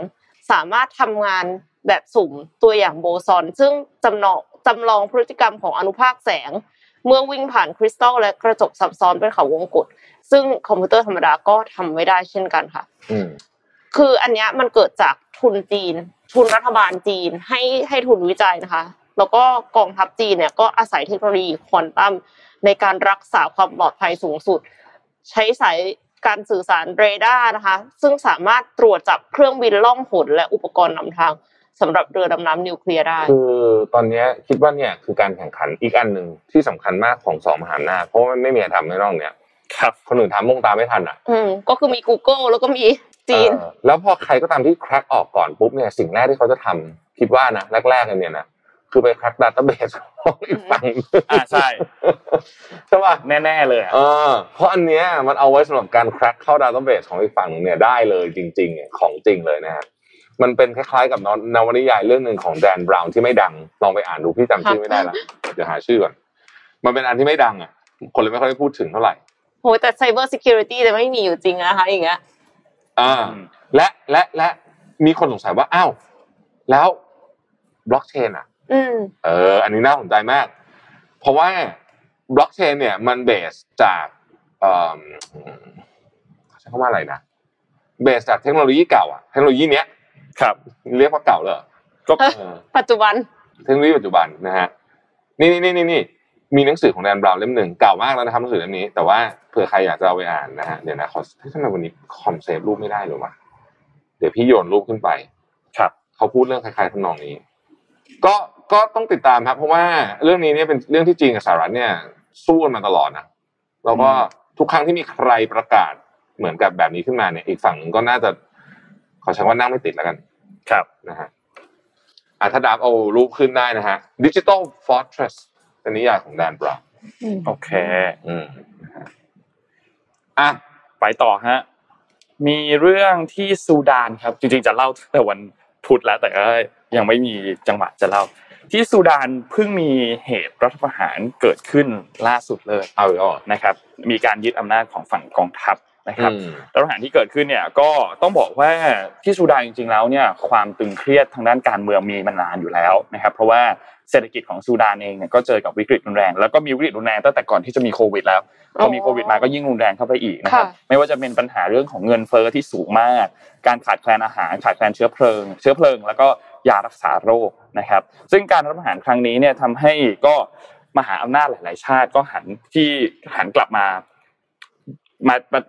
สามารถทำงานแบบสุ่มตัวอย่างโบซอน ซึ่งจำลองจำลองพฤติกรรมของอนุภาคแสง เมื่อวิ่งผ่านคริสตัลและกระจกซับซ้อนเป็นเขาวงกตซึ่งคอมพิวเตอร์ธรรมดาก็ทำไม่ได้เช่นกันค่ะอืมคืออันเนี้ยมันเกิดจากทุนจีน ทุนรัฐบาลจีนให้ให้ทุนวิจัยนะคะ แล้วก็กองทัพจีนเนี่ยก็อาศัยเทคโนโลยีควอนตัมในการรักษาความปลอดภัยสูงสุด ใช้สาย การสื่อสารเรดาร์นะคะ ซึ่งสามารถตรวจจับเครื่องบินล่องหนและอุปกรณ์นำทางสำหรับเรือดำน้ำนิวเคลียร์ได้ คือตอนเนี้ยคิดว่าเนี่ยคือการแข่งขันอีกอันหนึ่งที่สำคัญมากของสองมหาอำนาจเพราะว่ามันไม่มีใครทำในนอกเนี่ยครับคนอื่นทำมงตามไม่ทันอะ อืมก็คือมี Google แล้วก็มีจีนเออแล้วพอใครก็ตามที่ crack ออกก่อนปุ๊บเนี่ยสิ่งแรกที่เขาจะทำคิดว่านะแรกๆกันเนี่ยนะ คือไป crack database ของอีกฝั่งอ่าใช่ใช่ป่ะแน่ๆเลยอะเออเพราะอันเนี้ยมันเอาไว้สำหรับการ crack เข้า database ของอีกฝั่งหนึ่งเนี่ยได้เลยจริงๆเนี่ยของจริงเลยนะฮะมันเป็นคล้ายๆกับนวนิยายเรื่องหนึ่งของแดนบราวน์ที่ไม่ดังลองไปอ่านดูพี่จำชื่อไม่ได้ละเดี๋ยวหาชื่อก่อนมันเป็นอันที่ไม่ดังอะ คนเลยไม่ค่อยได้พูดถึงเท่าไหร่โหแต่ Cyber Security จะไม่มีอยู่จริงนะคะอย่างเงี้ยอ่าและและและมีคนสงสัยว่าอ้าวแล้วบล็อกเชนอะอืม เออ อันนี้น่าสนใจมาก เพราะว่าบล็อกเชนเนี่ยมันเบสจากเอ่อใช้คำว่าอะไรนะเบสจากเทคโนโลยีเก่าอะเทคโนโลยีเนี้ยครับ เรียกว่าเก่าเลยเหรอก็เออเออปัจจุบัน เทคโนโลยีปัจจุบันนะฮะนี่นี่นี่นี่นี่มีหนังสือของแดนบราวน์เล่มหนึ่งเก่ามากแล้วนะครับหนังสือเล่มนี้ แต่ว่าเผื่อใครอยากจะเอาไปอ่านนะฮะเดี๋ยวนะขอเฮ้ยทำไมวันนี้คอม save รูปไม่ได้เลยวะเดี๋ยวพี่โยนรูปขึ้นไป ครับ เขาพูดเรื่องคล้ายๆทำนองนี้ ก็ ก็ต้องติดตามครับ เพราะว่าเรื่องนี้เนี่ยเป็นเรื่องที่จีนกับสหรัฐเนี่ยสู้กันมาตลอดนะแล้วก็ทุกครั้งที่มีใครประกาศเหมือนกับแบบนี้ขึ้นมาเนี่ย อีกฝั่งหนึ่งก็น่าจะขอใช้ว่านั่งไม่ติดแล้วกัน ครับนะฮะอะถ้าดับเอารูปขึ้นได้นะฮะ Digital Fortress เป็นนิยายของแดนบราวน์โอเค อืมนะฮะอะไปต่อฮะ มีเรื่องที่ซูดานครับ จริงๆจะเล่าตั้งแต่วันพุธแล้วแต่ก็ยังไม่มีจังหวะจะเล่า ที่ซูดานเพิ่งมีเหตุรัฐประหารเกิดขึ้นล่าสุดเลยเอาอีกแล้วเหรอนะครับ มีการยึดอำนาจของฝั่งกองทัพนะครับอืมรัฐประหารที่เกิดขึ้นเนี่ยก็ต้องบอกว่าที่ซูดานจริงๆแล้วเนี่ยความตึงเครียดทางด้านการเมืองมีมานานอยู่แล้วนะครับ เพราะว่าเศรษฐกิจของซูดานเองเนี่ยก็เจอกับวิกฤตรุนแรงแล้วก็มีวิกฤตรุนแรงตั้งแต่ก่อนที่จะมีโควิดแล้วพอมีโควิดมาก็ยิ่งรุนแรงเข้าไปอีกนะครับค่ะไม่ว่าจะเป็นปัญหาเรื่องของเงินเฟ้อที่สูงมาก การขาดแคลนอาหารขาดแคลนเชื้อเพลิง เชื้อเพลิง แล้วก็ ยารักษาโรคนะครับ ซึ่งการรัฐประหารครั้งนี้เนี่ยทำให้ก็มหาอำนาจหลาย ๆ ชาติก็หันที่หันกลับมามามา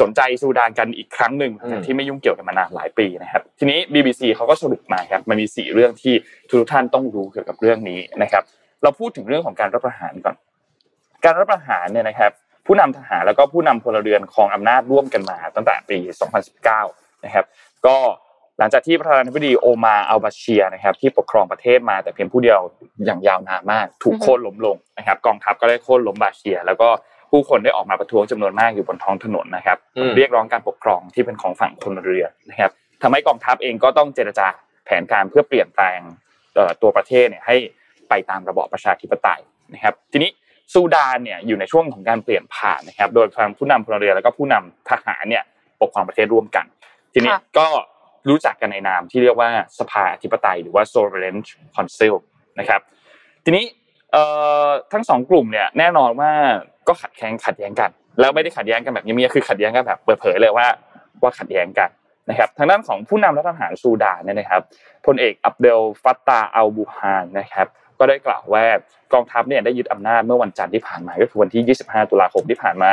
สนใจซูดานกันอีกครั้งหนึ่งอืมที่ไม่ยุ่งเกี่ยวกันมานานหลายปีนะครับ ทีนี้ BBC เขาก็สรุปมาครับมันมีสี่เรื่องที่ทุกท่านต้องรู้เกี่ยวกับเรื่องนี้นะครับ เราพูดถึงเรื่องของการรัฐประหารก่อน การรัฐประหารเนี่ยนะครับ ผู้นำทหารแล้วก็ผู้นำพลเรือนครองอำนาจร่วมกันมาตั้งแต่ปี 2019 นะครับ ก็ หลังจากที่ประธานาธิบดีโอมาอัลบาเชียนะครับ ที่ปกครองประเทศมาแต่เพียงผู้เดียวอย่างยาวนานมาก ถูกโค่นล้มลงนะครับ กองทัพก็ได้โค่นล้มบาเชีย แล้วก็ผู้คนได้ออกมาประท้วงจำนวนมากอยู่บนท้องถนนนะครับอืมเรียกร้องการปกครองที่เป็นของฝั่งคนเรือนนะครับทำให้กองทัพเองก็ต้องเจรจาแผนการเพื่อเปลี่ยนแปลงตัวประเทศเนี่ยให้ไปตามระบอบประชาธิปไตยนะครับ ทีนี้ซูดานเนี่ยอยู่ในช่วงของการเปลี่ยนผ่านนะครับ โดยทางผู้นำพลเรือนแล้วก็ผู้นำทหารเนี่ยปกครองประเทศร่วมกัน ทีนี้ก็ รู้จักกันในนามที่เรียกว่าสภาอธิปไตยหรือว่า sovereign council นะครับ ทีนี้ทั้งสองกลุ่มเนี่ยแน่นอนว่าก็ขัดแย้งขัดแย้งกัน แล้วไม่ได้ขัดแย้งกันแบบเงียบๆคือขัดแย้งกันแบบเปิดเผยเลยว่าว่าขัดแย้งกันนะครับทางด้านของผู้นำรัฐประหารซูดานเนี่ยนะครับพลเอกอับเดลฟัตตาอัลบูฮานนะครับก็ได้กล่าวว่ากองทัพเนี่ยได้ยึดอำนาจเมื่อวันจันทร์ที่ผ่านมาก็คือวันที่ 25 ตุลาคมที่ผ่านมา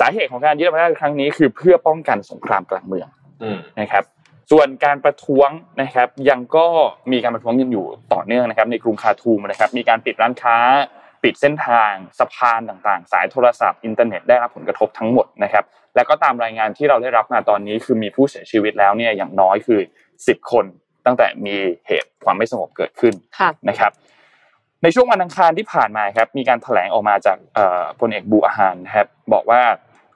สาเหตุของการยึดอำนาจครั้งนี้คือเพื่อป้องกันสงครามกลางเมืองนะครับ ส่วนการประท้วงนะครับยังก็มีการประท้วงยังอยู่ต่อเนื่องนะครับในกรุงคาร์ทูมนะครับมีการปิดร้านค้า ปิดเส้นทางสะพานต่างๆ สายโทรศัพท์อินเทอร์เน็ตได้รับผลกระทบทั้งหมดนะครับและก็ตามรายงานที่เราได้รับมาตอนนี้คือมีผู้เสียชีวิตแล้วเนี่ยอย่างน้อยคือ 10 คนตั้งแต่มีเหตุความไม่สงบเกิดขึ้นนะครับในช่วงวันอังคารที่ผ่านมาครับมีการแถลงออกมาจากพลเอกบูอาฮานนะครับบอกว่า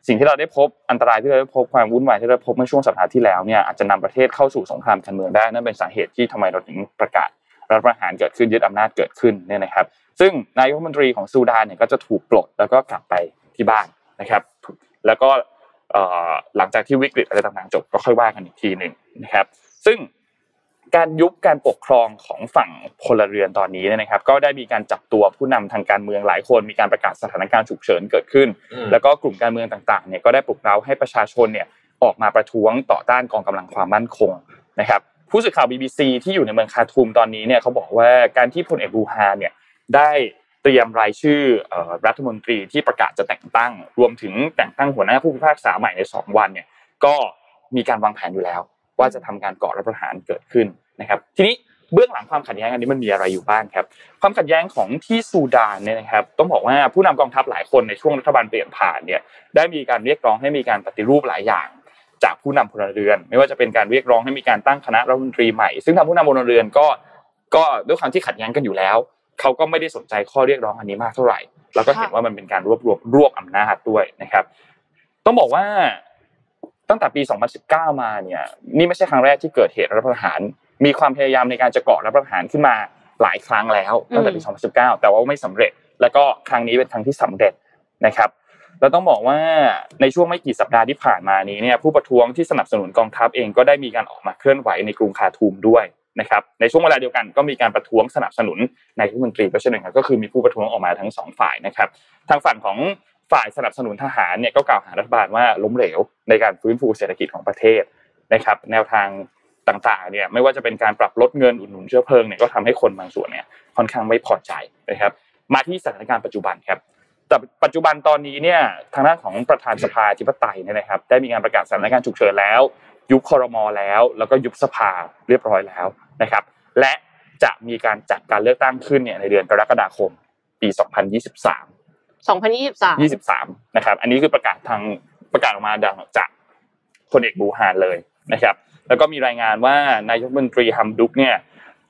สิ่งที่เราได้พบอันตรายที่เราได้พบความวุ่นวายที่เราพบเมื่อช่วงสัปดาห์ที่แล้วเนี่ยอาจจะนำประเทศเข้าสู่สงครามการเมืองได้นั่นเป็นสาเหตุที่ทำไมเราถึงประกาศรัฐประหารเกิดขึ้นยึดอำนาจเกิดขึ้นเนี่ยนะครับ ซึ่งนายกรัฐมนตรีของซูดานเนี่ยก็จะถูกปลดแล้วก็กลับไปที่บ้านนะครับ แล้วก็หลังจากที่วิกฤตอะไรต่างๆจบก็ค่อยว่ากันอีกทีหนึ่งนะครับ ซึ่ง การยุบการปกครองของฝั่งพลเรือนตอนนี้นะครับ ก็ได้มีการจับตัวผู้นำทางการเมืองหลายคน มีการประกาศสถานการณ์ฉุกเฉินเกิดขึ้น แล้วก็กลุ่มการเมืองต่างๆเนี่ยก็ได้ปลุกเร้าให้ประชาชนเนี่ยออกมาประท้วงต่อต้านกองกำลังความมั่นคงนะครับผู้สื่อข่าว BBC ที่อยู่ในเมืองคาทูมตอนนี้เนี่ยเขาบอกว่าการที่พลเอกบูฮาเนี่ยได้เตรียมรายชื่อรัฐมนตรีที่ประกาศจะแต่งตั้ง รวมถึงแต่งตั้งหัวหน้าผู้พิพากษาใหม่ใน 2 วันเนี่ยก็มีการวางแผนอยู่แล้ว ว่าจะทำการก่อรัฐประหารเกิดขึ้นนะครับ ทีนี้เบื้องหลังความขัดแย้งอันนี้มันมีอะไรอยู่บ้างครับ ความขัดแย้งของที่ซูดานเนี่ยนะครับ ต้องบอกว่าผู้นำกองทัพหลายคนในช่วงรัฐบาลเปลี่ยนผ่านเนี่ยได้มีการเรียกร้องให้มีการปฏิรูปหลายอย่าง จากผู้นำพลเรือน ไม่ว่าจะเป็นการเรียกร้องให้มีการตั้งคณะรัฐมนตรีใหม่ ซึ่งทางผู้นำพลเรือนก็ก็ด้วยความที่ขัดแย้งกันอยู่แล้วเขาก็ไม่ได้สนใจข้อเรียกร้องอันนี้มากเท่าไหร่ แล้วก็เห็นว่ามันเป็นการรวบรวมรวบอำนาจด้วยนะครับ ต้องบอกว่า ตั้งแต่ปี 2019 มาเนี่ยนี่ไม่ใช่ครั้งแรกที่เกิดเหตุรัฐประหาร มีความพยายามในการจะเกาะรัฐประหารขึ้นมาหลายครั้งแล้วตั้งแต่ปี 2019 แต่ว่าไม่สำเร็จ แล้วก็ครั้งนี้เป็นครั้งที่สำเร็จนะครับเราต้องบอกว่าในช่วงไม่กี่สัปดาห์ที่ผ่านมานี้เนี่ยผู้ประท้วงที่สนับสนุนกองทัพเองก็ได้มีการออกมาเคลื่อนไหวในกรุงคาทูมด้วยนะครับในช่วงเวลาเดียวกันก็มีการประท้วงสนับสนุนนายรัฐมนตรีก็เช่นเดียวกันก็คือมีผู้ประท้วงออกมาทั้งสองฝ่ายนะครับ ทางฝั่งของ ฝ่ายสนับสนุนทหารเนี่ยก็กล่าวหารัฐบาลว่าล้มเหลวในการฟื้นฟูเศรษฐกิจของประเทศนะครับ แนวทางต่างๆเนี่ยไม่ว่าจะเป็นการปรับลดเงินอุดหนุนเชื้อเพลิงเนี่ยก็ทำให้คนบางส่วนเนี่ยค่อนข้างไม่พอใจนะครับ มาที่สถานการณ์ปัจจุบันครับแต่ปัจจุบันตอนนี้เนี่ยทางด้านของประธานสภาธิปไตยเนี่ยนะครับ ได้มีการประกาศสถานการณ์ฉุกเฉินแล้ว ยุบคอรมอแล้ว แล้วก็ยุบสภาเรียบร้อยแล้วนะครับ และจะมีการจัดการเลือกตั้งขึ้นเนี่ยในเดือนกรกฎาคมปี 2023 2023 23นะครับ อันนี้คือประกาศทางประกาศออกมาจากพลเอกบูฮานเลยนะครับ แล้วก็มีรายงานว่านายกรัฐมนตรีฮัมดุกเนี่ย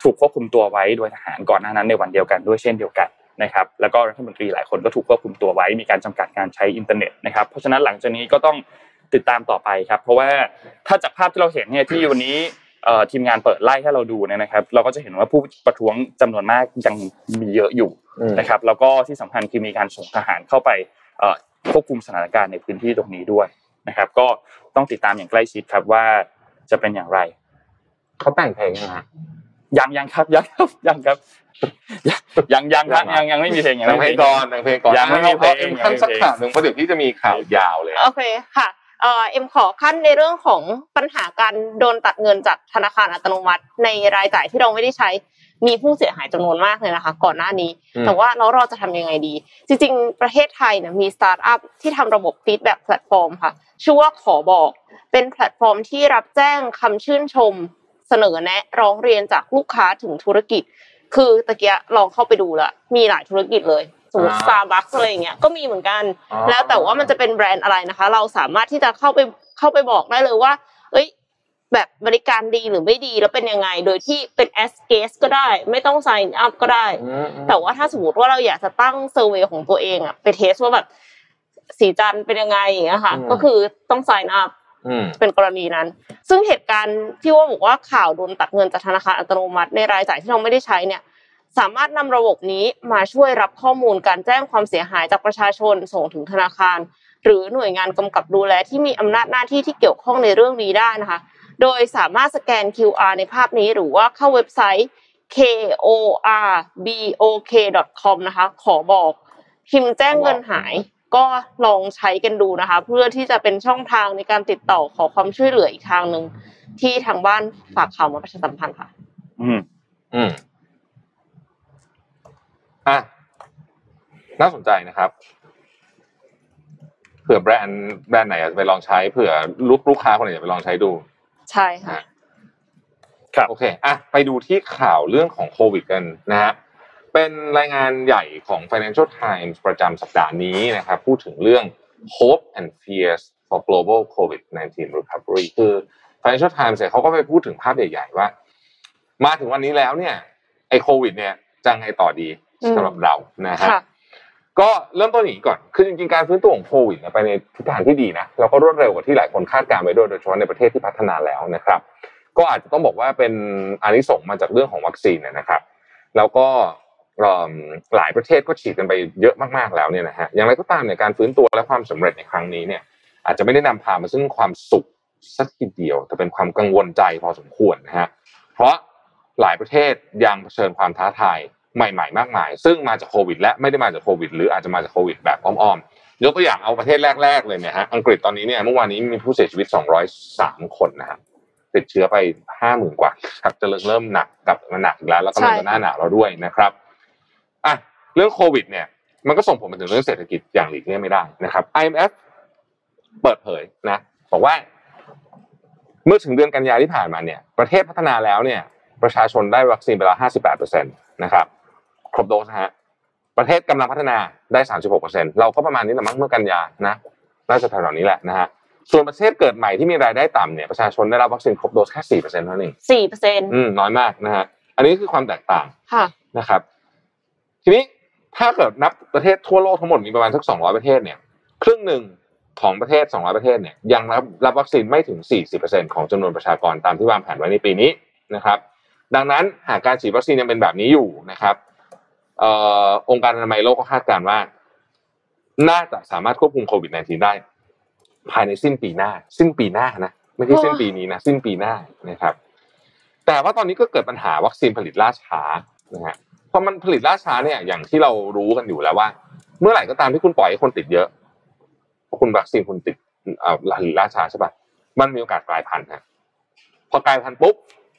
ถูกควบคุมตัวไว้โดยทหารก่อนหน้านั้นในวันเดียวกันด้วยเช่นเดียวกันนะครับ แล้วก็รัฐมนตรีหลายคนก็ถูกควบคุมตัวไว้มีการจำกัดการใช้อินเทอร์เน็ตนะครับ เพราะฉะนั้นหลังจากนี้ก็ต้องติดตามต่อไปครับ เพราะว่าถ้าจากภาพที่เราเห็นเนี่ยที่วันนี้ ทีมงานเปิดไล่ให้เราดูเนี่ยนะครับ เราก็จะเห็นว่าผู้ประท้วงจำนวนมากยังมีเยอะอยู่นะครับ แล้วก็ที่สำคัญคือมีการส่งทหารเข้าไปควบคุมสถานการณ์ในพื้นที่ตรงนี้ด้วยนะครับ ก็ต้องติดตามอย่างใกล้ชิดครับว่าจะเป็นอย่างไรเขาแต่งเพลงยังไงยังยังครับยังครับยังครับยังยังครับยังยังไม่มีเพลงยังเพลงก่อนยังเพลงก่อนยังไม่มีเพลงขั้นสักข่าวหนึ่งเพราะเดี๋ยวที่จะมีข่าวยาวเลยโอเคค่ะ เอ่อเอ็มขอคั่นในเรื่องของปัญหาการโดนตัดเงินจากธนาคารอัตโนมัติ ในรายจ่ายที่เราไม่ได้ใช้มีผู้เสียหายจำนวนมากเลยนะคะ ก่อนหน้านี้ แต่ว่าเราเราจะทำยังไงดี จริง ๆ ประเทศไทยเนี่ยมีสตาร์ทอัพที่ทำระบบ feedback platform ค่ะ ชื่อว่าขอบอก เป็นแพลตฟอร์มที่รับแจ้งคำชื่นชม เสนอแนะร้องเรียนจากลูกค้าถึงธุรกิจ คือตะเกียลองเข้าไปดูละมีหลายธุรกิจเลยส มมติสตาร์บัคอะไรอย่างเงี้ยก็มีเหมือนกัน แล้วแต่ว่ามันจะเป็นแบรนด์อะไรนะคะ เราสามารถที่จะเข้าไปเข้าไปบอกได้เลยว่า เอ้ย แบบบริการดีหรือไม่ดีแล้วเป็นยังไง โดยที่เป็น as guest ก็ได้ ไม่ต้อง sign up ก็ได้ แต่ว่าถ้าสมมติว่าเราอยากจะตั้งเซอร์เวยของตัวเองอะไปเทสว่าแบบสีจันเป็นยังไงอย่างเงี้ยค่ะ ก็คือต้อง sign up อืมเป็นกรณีนั้น ซึ่งเหตุการณ์ที่ว่าบอกว่าข่าวโดนตัดเงินจากธนาคารอัตโนมัติในรายจ่ายที่เราไม่ได้ใช้เนี่ย สามารถนำระบบนี้มาช่วยรับข้อมูลการแจ้งความเสียหายจากประชาชนส่งถึงธนาคาร หรือหน่วยงานกำกับดูแลที่มีอำนาจหน้าที่ที่เกี่ยวข้องในเรื่องนี้ได้นะคะ โดยสามารถสแกน QR ในภาพนี้หรือว่าเข้าเว็บไซต์ korbok.com นะคะ ขอบอกพิมพ์แจ้งเงินหายก็ลองใช้กันดูนะคะ เพื่อที่จะเป็นช่องทางในการติดต่อขอความช่วยเหลืออีกทางหนึ่งที่ทางบ้านฝากข่าวมาประชาสัมพันธ์ค่ะ อืม อืม อะน่าสนใจนะครับเผื่อแบรนด์แบรนด์ไหนอาจจะไปลองใช้เผื่อลูกลูกค้าคนไหนจะไปลองใช้ดู ใช่ค่ะครับโอเคอะไปดูที่ข่าวเรื่องของโควิดกันนะฮะเป็นรายงานใหญ่ของ Financial Times ประจำสัปดาห์นี้นะครับพูดถึงเรื่อง hope and fears for global COVID-19 recovery คือ Financial Times เนี่ยเขาก็ไปพูดถึงภาพใหญ่ๆว่า มาถึงวันนี้แล้วเนี่ยไอ้โควิด เนี่ยจะไงต่อดีอืม สำหรับเรานะฮะค่ะก็เริ่มต้นอย่างนี้ก่อน คือจริงๆ การฟื้นตัวของโควิดเนี่ยไปในทิศทางที่ดีนะแล้วก็รวดเร็วกว่าที่หลายคนคาดการณ์ไว้ด้วยโดยเฉพาะในประเทศที่พัฒนาแล้วนะครับ ก็อาจจะต้องบอกว่าเป็นอานิสงส์มาจากเรื่องของวัคซีนเนี่ยนะครับ แล้วก็เอิ่มหลายประเทศก็ฉีดกันไปเยอะมากๆแล้วเนี่ยนะฮะ อย่างไรก็ตามเนี่ยการฟื้นตัวและความสำเร็จในครั้งนี้เนี่ย อาจจะไม่ได้นำพามาซึ่งความสุขสักทีเดียว แต่เป็นความกังวลใจพอสมควรนะฮะ เพราะหลายประเทศยังเผชิญความท้าทาย ใหม่ๆ มากมาย ซึ่งมาจากโควิด และไม่ได้มาจากโควิด หรืออาจจะมาจากโควิดแบบอ้อมๆยกตัวอย่างเอาประเทศแรกๆเลยเนี่ยฮะอังกฤษตอนนี้เนี่ยเมื่อวานนี้มีผู้เสียชีวิต 203 คนนะฮะติดเชื้อไป 50,000 กว่าครับจะเริ่มเริ่มหนักกลับมาหนักอีกแล้วแล้วก็ใช่มันจะหน้าหนาวแล้วด้วยนะครับอะเรื่องโควิด เนี่ยมันก็ส่งผลมาถึงเรื่องเศรษฐกิจอย่างหลีกเลี่ยงไม่ได้นะครับ IMF เปิดเผยนะบอกว่า เมื่อถึงเดือนกันยายนที่ผ่านมาเนี่ย ประเทศพัฒนาแล้วเนี่ย ประชาชนได้วัคซีนไปแล้ว 58%นะครับ ครบโดสนะฮะประเทศกำลังพัฒนาได้ 36%เราก็ประมาณนี้แหละมั้งเมื่อกันยานะน่าจะแถวๆนี้แหละนะฮะส่วนประเทศเกิดใหม่ที่มีรายได้ต่ำเนี่ยประชาชนได้รับวัคซีนครบโดสแค่4%เท่านั้นเองสี่เปอร์เซ็นต์อืมน้อยมากนะฮะอันนี้คือความแตกต่างค่ะนะครับ ทีนี้ถ้าเกิดนับประเทศทั่วโลกทั้งหมดมีประมาณสัก200ประเทศเนี่ย ครึ่งหนึ่งของประเทศ200ประเทศเนี่ยยังรับรับวัคซีนไม่ถึง40%ของจำนวนประชากรตามที่วางแผนไว้ในปีนี้นะครับ ดังนั้นหากการฉีดวัคซีนยังเป็นแบบนี้อยู่นะครับเอองค์การอนามัยโลกก็คาดการณ์ว่า น่าจะสามารถควบคุมโควิด -19 ได้ ภายในสิ้นปีหน้า สิ้นปีหน้านะไม่ใช่สิ้นปีนี้นะสิ้นปีหน้านะครับ แต่ว่าตอนนี้ก็เกิดปัญหาวัคซีนผลิตล่าช้านะฮะพอมันผลิตล่าช้าเนี่ยอย่างที่เรารู้กันอยู่แล้วว่า เมื่อไหร่ก็ตามที่คุณปล่อยให้คนติดเยอะ คุณวัคซีนคุณติดเอ่อผลิตล่าช้าใช่ปะมันมีโอกาสกลายพันธุ์ฮะพอกลายพันธุ์ปุ๊บ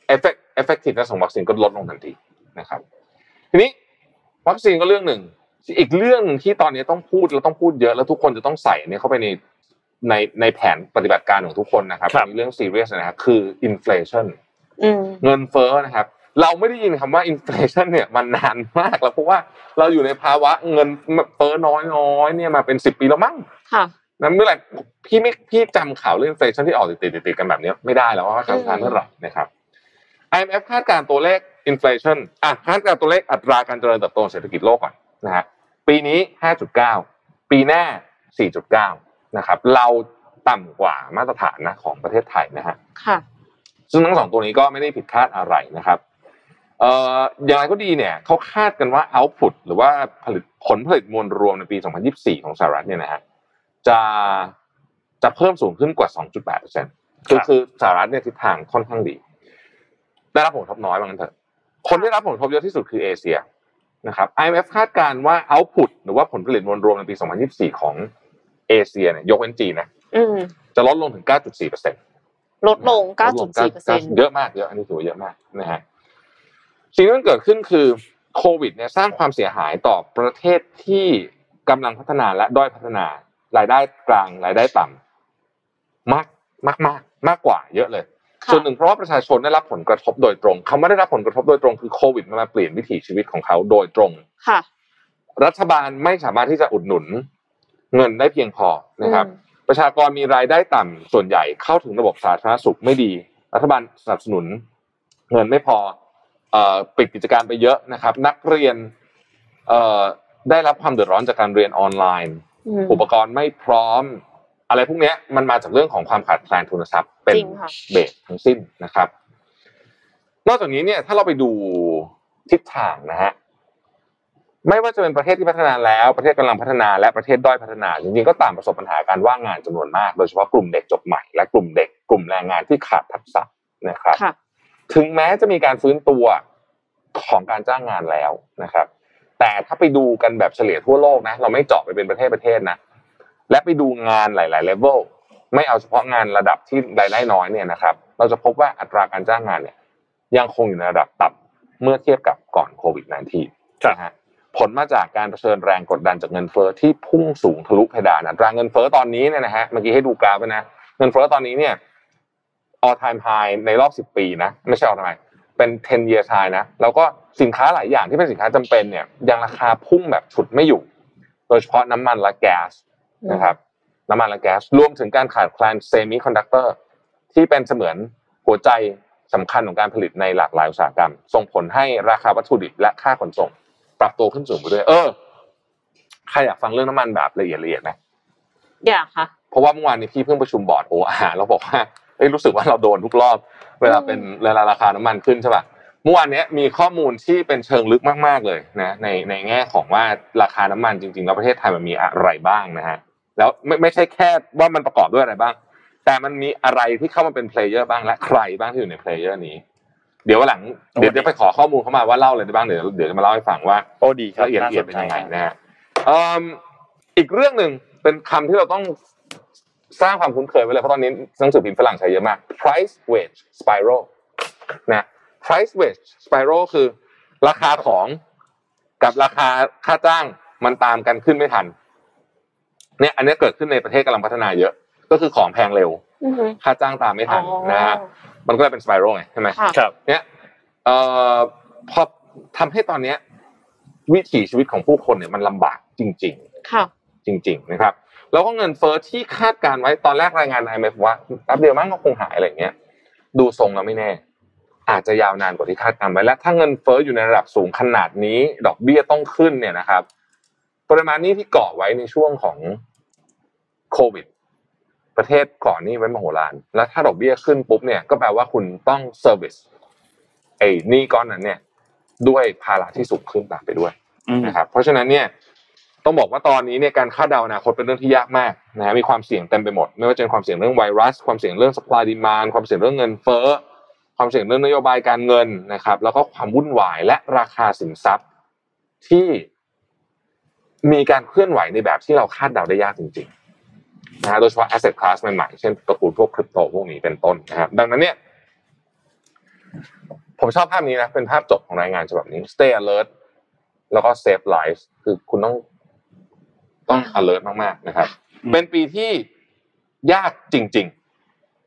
effect effective ของวัคซีนก็ลดลงทันทีนะครับ ทีนี้ วัคซีนก็เรื่องหนึ่ง อีกเรื่องหนึ่งที่ตอนนี้ต้องพูดแล้วต้องพูดเยอะแล้วทุกคนจะต้องใส่เนี่ยเข้าไปในในในแผนปฏิบัติการของทุกคนนะครับครับมีเรื่องซีเรียสนะครับคืออินฟล t i o n อืมเงินเฟ้อนะครับ เราไม่ได้ยินคำว่าอินฟล t i o n เนี่ยมันนานมากแล้วเพราะว่าเราอยู่ในภาวะเงินเฟ้อน้อยๆเนี่ยมาเป็นสิบปีแล้วมั้งค่ะนั้นเมื่อไหร่พี่ไม่พี่จำข่าวเรื่องอินฟล t i o n ที่ออกติดๆติดๆกันแบบเนี้ยไม่ได้แล้วว่าครั้งสุดท้ายเมื่อไหร่นะครับ IMF คาดการณ์ตัวเลข อินฟล t i o n อะคาดการณ์ตัวเลขอัตราการเจริญเติบโตของเศรษฐกิจโลกก่อนนะฮะปีนี้ 5.9 ปีหน้า 4.9 นะครับ เราต่ำกว่ามาตรฐานนะของประเทศไทยนะฮะค่ะซึ่งทั้งสองตัวนี้ก็ไม่ได้ผิดคาดอะไรนะครับเอ่ออย่างไรก็ดีเนี่ยเขาคาดกันว่า output หรือว่าผลิตผลผลิตมวลรวมในปี 2024 ของสหรัฐเนี่ยนะฮะจะจะเพิ่มสูงขึ้นกว่า 2.8%คือครับคือสหรัฐเนี่ยทิศทางค่อนข้างดี ได้รับผลกระทบน้อยบางกันเถอะ คนที่รับผลกระทบเยอะที่สุดคือเอเชียนะครับ IMF คาดการณ์ว่า output หรือว่าผลผลิตมวลรวมในปี 2024 ของเอเชียเนี่ยยกเว้นจีนนะอืมจะลดลงถึง 9.4%ลดลง 9.4เปอร์เซ็นต์เยอะมากเยอะอันนี้ถือว่าเยอะมากนะฮะสิ่งที่มันเกิดขึ้นคือโควิดเนี่ยสร้างความเสียหายต่อประเทศที่กำลังพัฒนาและด้อยพัฒนารายได้กลางรายได้ต่ำมากมากมากมากกว่าเยอะเลยค่ะ ส่วนหนึ่งเพราะว่าประชาชนได้รับผลกระทบโดยตรงคำว่าได้รับผลกระทบโดยตรงคือโควิดมันมาเปลี่ยนวิถีชีวิตของเขาโดยตรงค่ะ รัฐบาลไม่สามารถที่จะอุดหนุน เงินได้เพียงพอนะครับอืมประชากรมีรายได้ต่ำส่วนใหญ่เข้าถึงระบบสาธารณสุขไม่ดี รัฐบาลสนับสนุน เงินไม่พอเอ่อปิดกิจการไปเยอะนะครับ นักเรียนเอ่อได้รับความเดือดร้อนจากการเรียนออนไลน์อืมอุปกรณ์ไม่พร้อม อะไรพวกเนี้ยมันมาจากเรื่องของความขาดแคลนทุนทรัพย์เป็นจริงค่ะเบสทั้งสิ้นนะครับ นอกจากนี้เนี่ยถ้าเราไปดูทิศทางนะฮะไม่ว่าจะเป็นประเทศที่พัฒนาแล้วประเทศกำลังพัฒนาและประเทศด้อยพัฒนาจริงๆก็ต่างประสบปัญหาการว่างงานจำนวนมาก โดยเฉพาะกลุ่มเด็กจบใหม่และกลุ่มเด็กกลุ่มแรงงานที่ขาดทักษะนะครับค่ะถึงแม้จะมีการฟื้นตัวของการจ้างงานแล้วนะครับ แต่ถ้าไปดูกันแบบเฉลี่ยทั่วโลกนะ เราไม่เจาะไปเป็นประเทศประเทศนะ และไปดูงานหลายๆเลเวลไม่เอาเฉพาะงานระดับที่รายได้น้อยเนี่ยนะครับ เราจะพบว่าอัตราการจ้างงานเนี่ย ยังคงอยู่ในระดับต่ำเมื่อเทียบกับก่อนโควิด -19 นะฮะผลมาจากการเผชิญแรงกดดันจากเงินเฟ้อที่พุ่งสูงทะลุเพดานอัตราเงินเฟ้อตอนนี้เนี่ยนะฮะเมื่อกี้ให้ดูกราฟไปนะเงินเฟ้อตอนนี้เนี่ย all time high ในรอบ 10 ปีนะ ไม่ใช่ all time high เป็น 10 year high นะ แล้วก็สินค้าหลายอย่างที่เป็นสินค้าจำเป็นเนี่ยยังราคาพุ่งแบบฉุดไม่อยู่ โดยเฉพาะน้ำมันและแก๊ส นะครับน้ำมันและแก๊สรวมถึงการขาดแคลนเซมิคอนดักเตอร์ที่เป็นเสมือนหัวใจสำคัญของการผลิตในหลากหลายอุตสาหกรรม ส่งผลให้ราคาวัตถุดิบและค่าขนส่ง ปรับตัวขึ้นสูงไปด้วย เออใครอยากฟังเรื่องน้ำมันแบบละเอียดละเอียดไหมอยากค่ะ เพราะว่าเมื่อวานนี้พี่เพิ่งประชุมบอร์ด OR เราบอกว่าเอ้ยรู้สึกว่าเราโดนทุกรอบ เวลาเป็นเวลาราคาน้ำมันขึ้นใช่ป่ะเมื่อวานเนี้ยมีข้อมูลที่เป็นเชิงลึกมาก ๆเลยนะในในแง่ของว่าราคาน้ำมันจริงๆแล้วประเทศไทยมันมีอะไรบ้างนะฮะ แล้วไม่ไม่ใช่แค่ว่ามันประกอบด้วยอะไรบ้าง แต่มันมีอะไรที่เข้ามาเป็น player บ้างและใครบ้างที่อยู่ใน player นี้ เดี๋ยววันหลังเดี๋ยวจะไปขอข้อมูลเข้ามาว่าเล่าอะไรได้บ้างเดี๋ยวเดี๋ยวจะมาเล่าให้ฟังว่าโอ้ดีครับละเอียดละเอียดาเป็นสใจยังไงนะฮะเอิ่มอีกเรื่องหนึ่งเป็นคำที่เราต้องสร้างความคุ้นเคยไว้เลยเพราะตอนนี้หนังสือพิมพ์ฝรั่งใช้เยอะมาก price wage spiral นะ price wage spiral คือ ราคาของกับราคาค่าจ้างมันตามกันขึ้นไม่ทัน เนี่ยอันนี้เกิดขึ้นในประเทศกำลังพัฒนาเยอะ ก็คือของแพงเร็วอือฮึค่าจ้างตามไม่ทันอ๋อนะฮะมันก็เลยเป็น spiral ไงใช่ไหมค่ะครับเนี่ยเอ่อพอทำให้ตอนเนี้ย วิถีชีวิตของผู้คนเนี่ยมันลำบากจริงค่ะๆจริง ๆ นะครับ แล้วก็เงินเฟ้อที่คาดการไว้ตอนแรกรายงาน IMF ว่าแป๊บเดียวมั้งก็คงหายอะไรอย่างเงี้ย ดูทรงแล้วไม่แน่ อาจจะยาวนานกว่าที่คาดการไว้และถ้าเงินเฟ้ออยู่ในระดับสูงขนาดนี้ ดอกเบี้ยต้องขึ้นเนี่ยนะครับ ปริมาณหนี้ที่เกาะไว้ในช่วงของโควิด ประเทศก่อนหนี้ไว้มโหฬารแล้วถ้าดอกเบี้ยขึ้นปุ๊บเนี่ยก็แปลว่าคุณต้อง service ไอ้หนี้ก้อนนั้นเนี่ย ด้วยภาระที่สูงขึ้นตามไปด้วยอืมนะครับเพราะฉะนั้นเนี่ยต้องบอกว่าตอนนี้เนี่ยการคาดเดาอนาคตเป็นเรื่องที่ยากมากนะฮะมีความเสี่ยงเต็มไปหมด ไม่ว่าจะเป็นความเสี่ยงเรื่องไวรัส ความเสี่ยงเรื่อง supply demand ความเสี่ยงเรื่องเงินเฟ้อความเสี่ยงเรื่องนโยบายการเงินนะครับ แล้วก็ความวุ่นวายและราคาสินทรัพย์ที่ มีการเคลื่อนไหวในแบบที่เราคาดเดาได้ยากจริงๆนะฮะโดยเฉพาะ asset class ใหม่ๆ เช่นตระกูลพวกคริปโตพวกนี้เป็นต้นนะครับดังนั้นเนี่ยผมชอบภาพนี้นะ เป็นภาพจบของรายงานฉบับนี้ stay alert แล้วก็ save lives คือคุณต้องต้อง alert มากๆนะครับอืมเป็นปีที่ยากจริง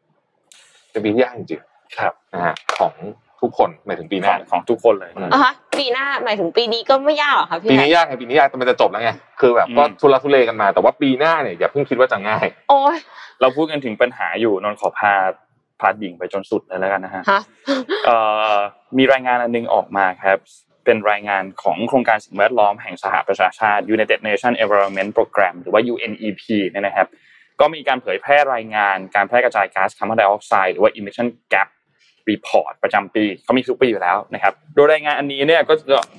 ๆ เป็นปีที่ยากจริงครับๆนะฮะของ ทุกคนหมายถึงปีหขน้าองของทุกคนเลยอืมอะฮะปีหน้าหมายถึงปีนี้ก็ไม่ยากหรอคะพี่ปีแฮนี้กยากไงปีนี้ยากแต่มันจะจบแล้วไงคือแบบก็อืมทุลักทุเลกันมา แต่ว่าปีหน้าเนี่ยอย่าเพิ่งคิดว่าจะง่าย โอ้ยเราพูดกันถึงปัญหาอยู่นนท์ขอพาพาดดิ่งไปจนสุดเลยแล้วกันนะฮะฮะเอ่อมีรายงานอันหนึงออกมาครับเป็นรายงานของโครงการสิ่งแวดล้อมแห่งสหประชาชาติ United Nations Environment Program หรือว่า UNEP เนี่ยนะครับ ก็มีการเผยแพร่รายงานการแพร่กระจายก๊าซคาร์บอนไดออกไซด์หรือว่า emission gap report ประจำปีเขามีทุกปีอยู่แล้วนะครับ โดยรายงานอันนี้เนี่ยก็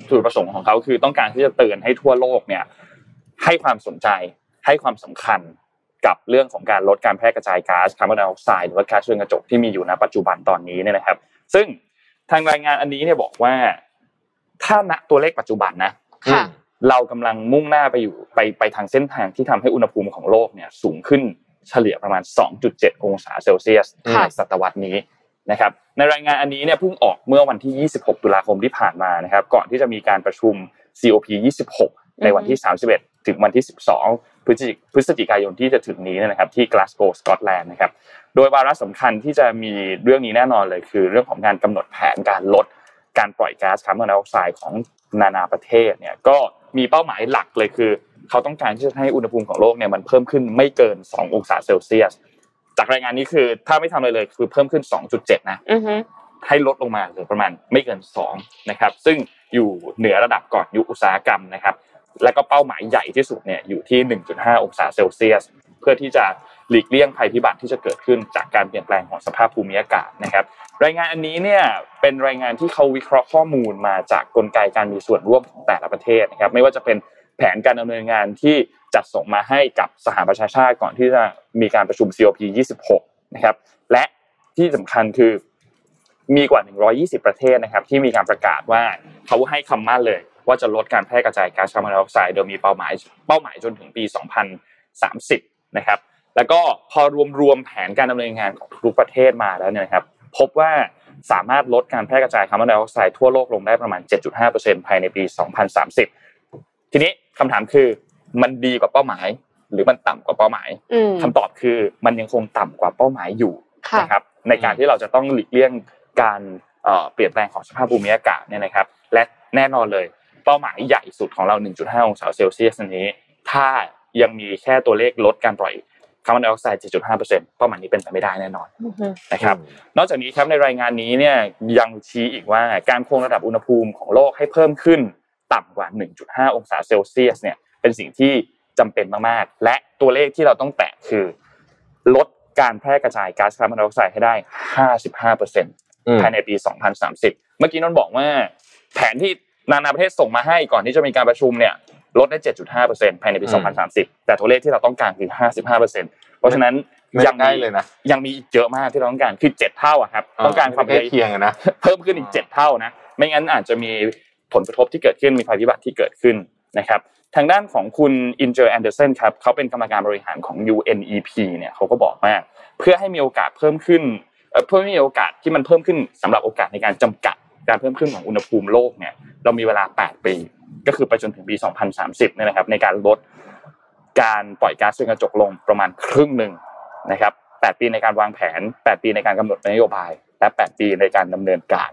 จุดประสงค์ของเขาคือต้องการที่จะเตือนให้ทั่วโลกเนี่ยให้ความสนใจให้ความสำคัญกับเรื่องของการลดการแพร่กระจายก๊าซคาร์บอนไดออกไซด์หรือว่าก๊าซเรือนกระจกที่มีอยู่ณปัจจุบันตอนนี้เนี่ยนะครับ ซึ่งทางรายงานอันนี้เนี่ยบอกว่า ถ้าณตัวเลขปัจจุบันนะค่ะเรากำลังมุ่งหน้าไปอยู่ไปไปทางเส้นทางที่ทำให้อุณหภูมิของโลกเนี่ยสูงขึ้นเฉลี่ยประมาณ 2.7 องศาเซลเซียสค่ะในศตวรรษนี้ นะครับในรายงานอันนี้เนี่ยเพิ่งออกเมื่อวันที่ 26 ตุลาคมที่ผ่านมานะครับก่อนที่จะมีการประชุม COP 26 ในวันที่ 31 ถึงวันที่ 12 พฤศจิพฤศจิกายนที่จะถึงนี้นะครับที่กลาสโกสกอตแลนด์นะครับโดยวาระสำคัญที่จะมีเรื่องนี้แน่นอนเลยคือ เรื่องของการกำหนดแผนการลดการปล่อยก๊าซคาร์บอนไดออกไซด์ของนานาประเทศเนี่ยก็มีเป้าหมายหลักเลยคือ เขาต้องการที่จะให้อุณหภูมิของโลกเนี่ยมันเพิ่มขึ้นไม่เกิน 2 องศาเซลเซียส จากรายงานนี้คือ ถ้าไม่ทำอะไรเลยคือเพิ่มขึ้น 2.7 นะอือฮึให้ลดลงมาเหลือประมาณไม่เกิน2นะครับ ซึ่งอยู่เหนือระดับก่อนยุคอุตสาหกรรมนะครับ แล้วก็เป้าหมายใหญ่ที่สุดเนี่ยอยู่ที่ 1.5 องศาเซลเซียส เพื่อที่จะหลีกเลี่ยงภัยพิบัติที่จะเกิดขึ้นจากการเปลี่ยนแปลงของสภาพภูมิอากาศนะครับ รายงานอันนี้เนี่ยเป็นรายงานที่เขาวิเคราะห์ข้อมูลมาจากกลไกการมีส่วนร่วมของแต่ละประเทศนะครับ ไม่ว่าจะเป็น แผนการดำเนินงานที่จัดส่งมาให้กับสหประชาชาติก่อนที่จะมีการประชุม COP 26 นะครับ และที่สำคัญคือมีกว่า 120 ประเทศนะครับ ที่มีการประกาศว่าเขาให้คำมั่นเลย ว่าจะลดการแพร่กระจายก๊าซคาร์บอนไดออกไซด์โดยมีเป้าหมายเป้าหมายจนถึงปี 2030 นะครับ แล้วก็พอรวมๆแผนการดำเนินงานของทุกประเทศมาแล้วเนี่ยนะครับพบว่าสามารถลดการแพร่กระจายคาร์บอนไดออกไซด์ทั่วโลกลงได้ประมาณ 7.5%ภายในปี 2030 ทีนี้ คำถามคือ มันดีกว่าเป้าหมาย หรือมันต่ำกว่าเป้าหมายอืมคำตอบคือมันยังคงต่ำกว่าเป้าหมายอยู่ค่ะนะครับในการที่เราจะต้องหลีกเลี่ยงการเอ่อเปลี่ยนแปลงของสภาพภูมิอากาศเนี่ยนะครับ และแน่นอนเลยเป้าหมายใหญ่สุดของเรา 1.5 องศาเซลเซียสนี้ ถ้ายังมีแค่ตัวเลขลดการปล่อยคาร์บอนไดออกไซด์ 7.5%เป้าหมายนี้เป็นไปไม่ได้แน่นอนอือฮึนะครับ นอกจากนี้ครับในรายงานนี้เนี่ยยังชี้อีกว่าการคงระดับอุณหภูมิของโลกให้เพิ่มขึ้น ต่ำกว่า 1.5 องศาเซลเซียสเนี่ยเป็นสิ่งที่จำเป็นมากๆ และตัวเลขที่เราต้องแตะคือ ลดการแพร่กระจายก๊าซคาร์บอนไดออกไซด์ให้ได้ 55%ภายในปี 2030 เมื่อกี้นนท์บอกว่า แผนที่นานาประเทศส่งมาให้ก่อนที่จะมีการประชุมเนี่ยลดได้ 7.5%ภายในปีอืม2030 แต่ตัวเลขที่เราต้องการคือ 55%เพราะฉะนั้นไม่ยังได้มีเลยนะยังมีอีกเยอะมากที่เราต้องการคือ 7 เท่าอะครับ ต้องการความใกล้เคียงอะนะเพิ่มขึ้นอีก 7 เท่านะ ไม่งั้นอาจจะมี ผลกระทบที่เกิดขึ้นมีภัยพิบัติที่เกิดขึ้นนะครับทางด้านของคุณอินเจอร์แอนเดอร์สันครับเขาเป็นกรรมการบริหารของ UNEP เนี่ยเขาก็บอกว่าเพื่อให้มีโอกาสเพิ่มขึ้นเพื่อให้มีโอกาสที่มันเพิ่มขึ้นสำหรับโอกาสในการจำกัดการเพิ่มขึ้นของอุณหภูมิโลกเนี่ยเรามีเวลา 8 ปี ก็คือไปจนถึงปี 2030เนี่ยนะครับในการลดการปล่อยก๊าซเรือนกระจกลงประมาณครึ่งหนึ่งนะครับ8ปีในการวางแผน 8 ปีในการกำหนดนโยบาย และ 8 ปีในการดำเนินการ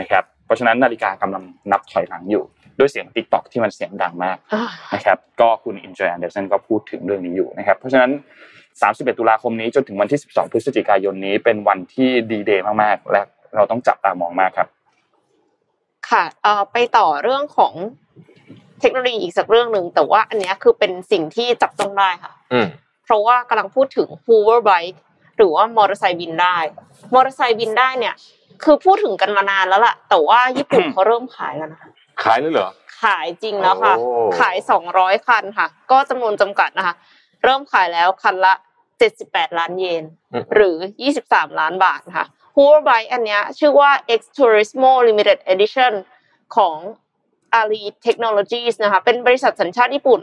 นะครับ เพราะฉะนั้นนาฬิกากำลังนับถอยหลังอยู่ ด้วยเสียงติ๊กต็อกที่มันเสียงดังมากอ่านะครับก็คุณอินเจอร์แอนเดอร์สันก็พูดถึงเรื่องนี้อยู่นะครับเพราะฉะนั้น 31 ตุลาคมนี้จนถึงวันที่ 12 พฤศจิกายนนี้เป็นวันที่ดีเดย์มากๆ และเราต้องจับตามองมากครับ ค่ะเอ่อไปต่อเรื่องของเทคโนโลยีอีกสักเรื่องหนึ่งแต่ว่าอันเนี้ยคือเป็นสิ่งที่จับต้องได้ค่ะอืมเพราะว่ากำลังพูดถึง hoverbike หรือว่ามอเตอร์ไซค์บินได้ มอเตอร์ไซค์บินได้เนี่ย คือพูดถึงกันมานานแล้วล่ะ แต่ว่าญี่ปุ่นเขาเริ่มขายแล้วนะคะขายเลยเหรอขายจริงแล้วค่ะโอ้ขายสองร้อยคันค่ะ ก็จำนวนจำกัดนะคะ เริ่มขายแล้วคันละเจ็ดสิบแปดล้านเยนอืมหรือยี่สิบสามล้านบาทค่ะ hoverbike อันเนี้ยชื่อว่า X Turismo Limited Edition ของ Ali Technologies นะคะ เป็นบริษัทสัญชาติญี่ปุ่น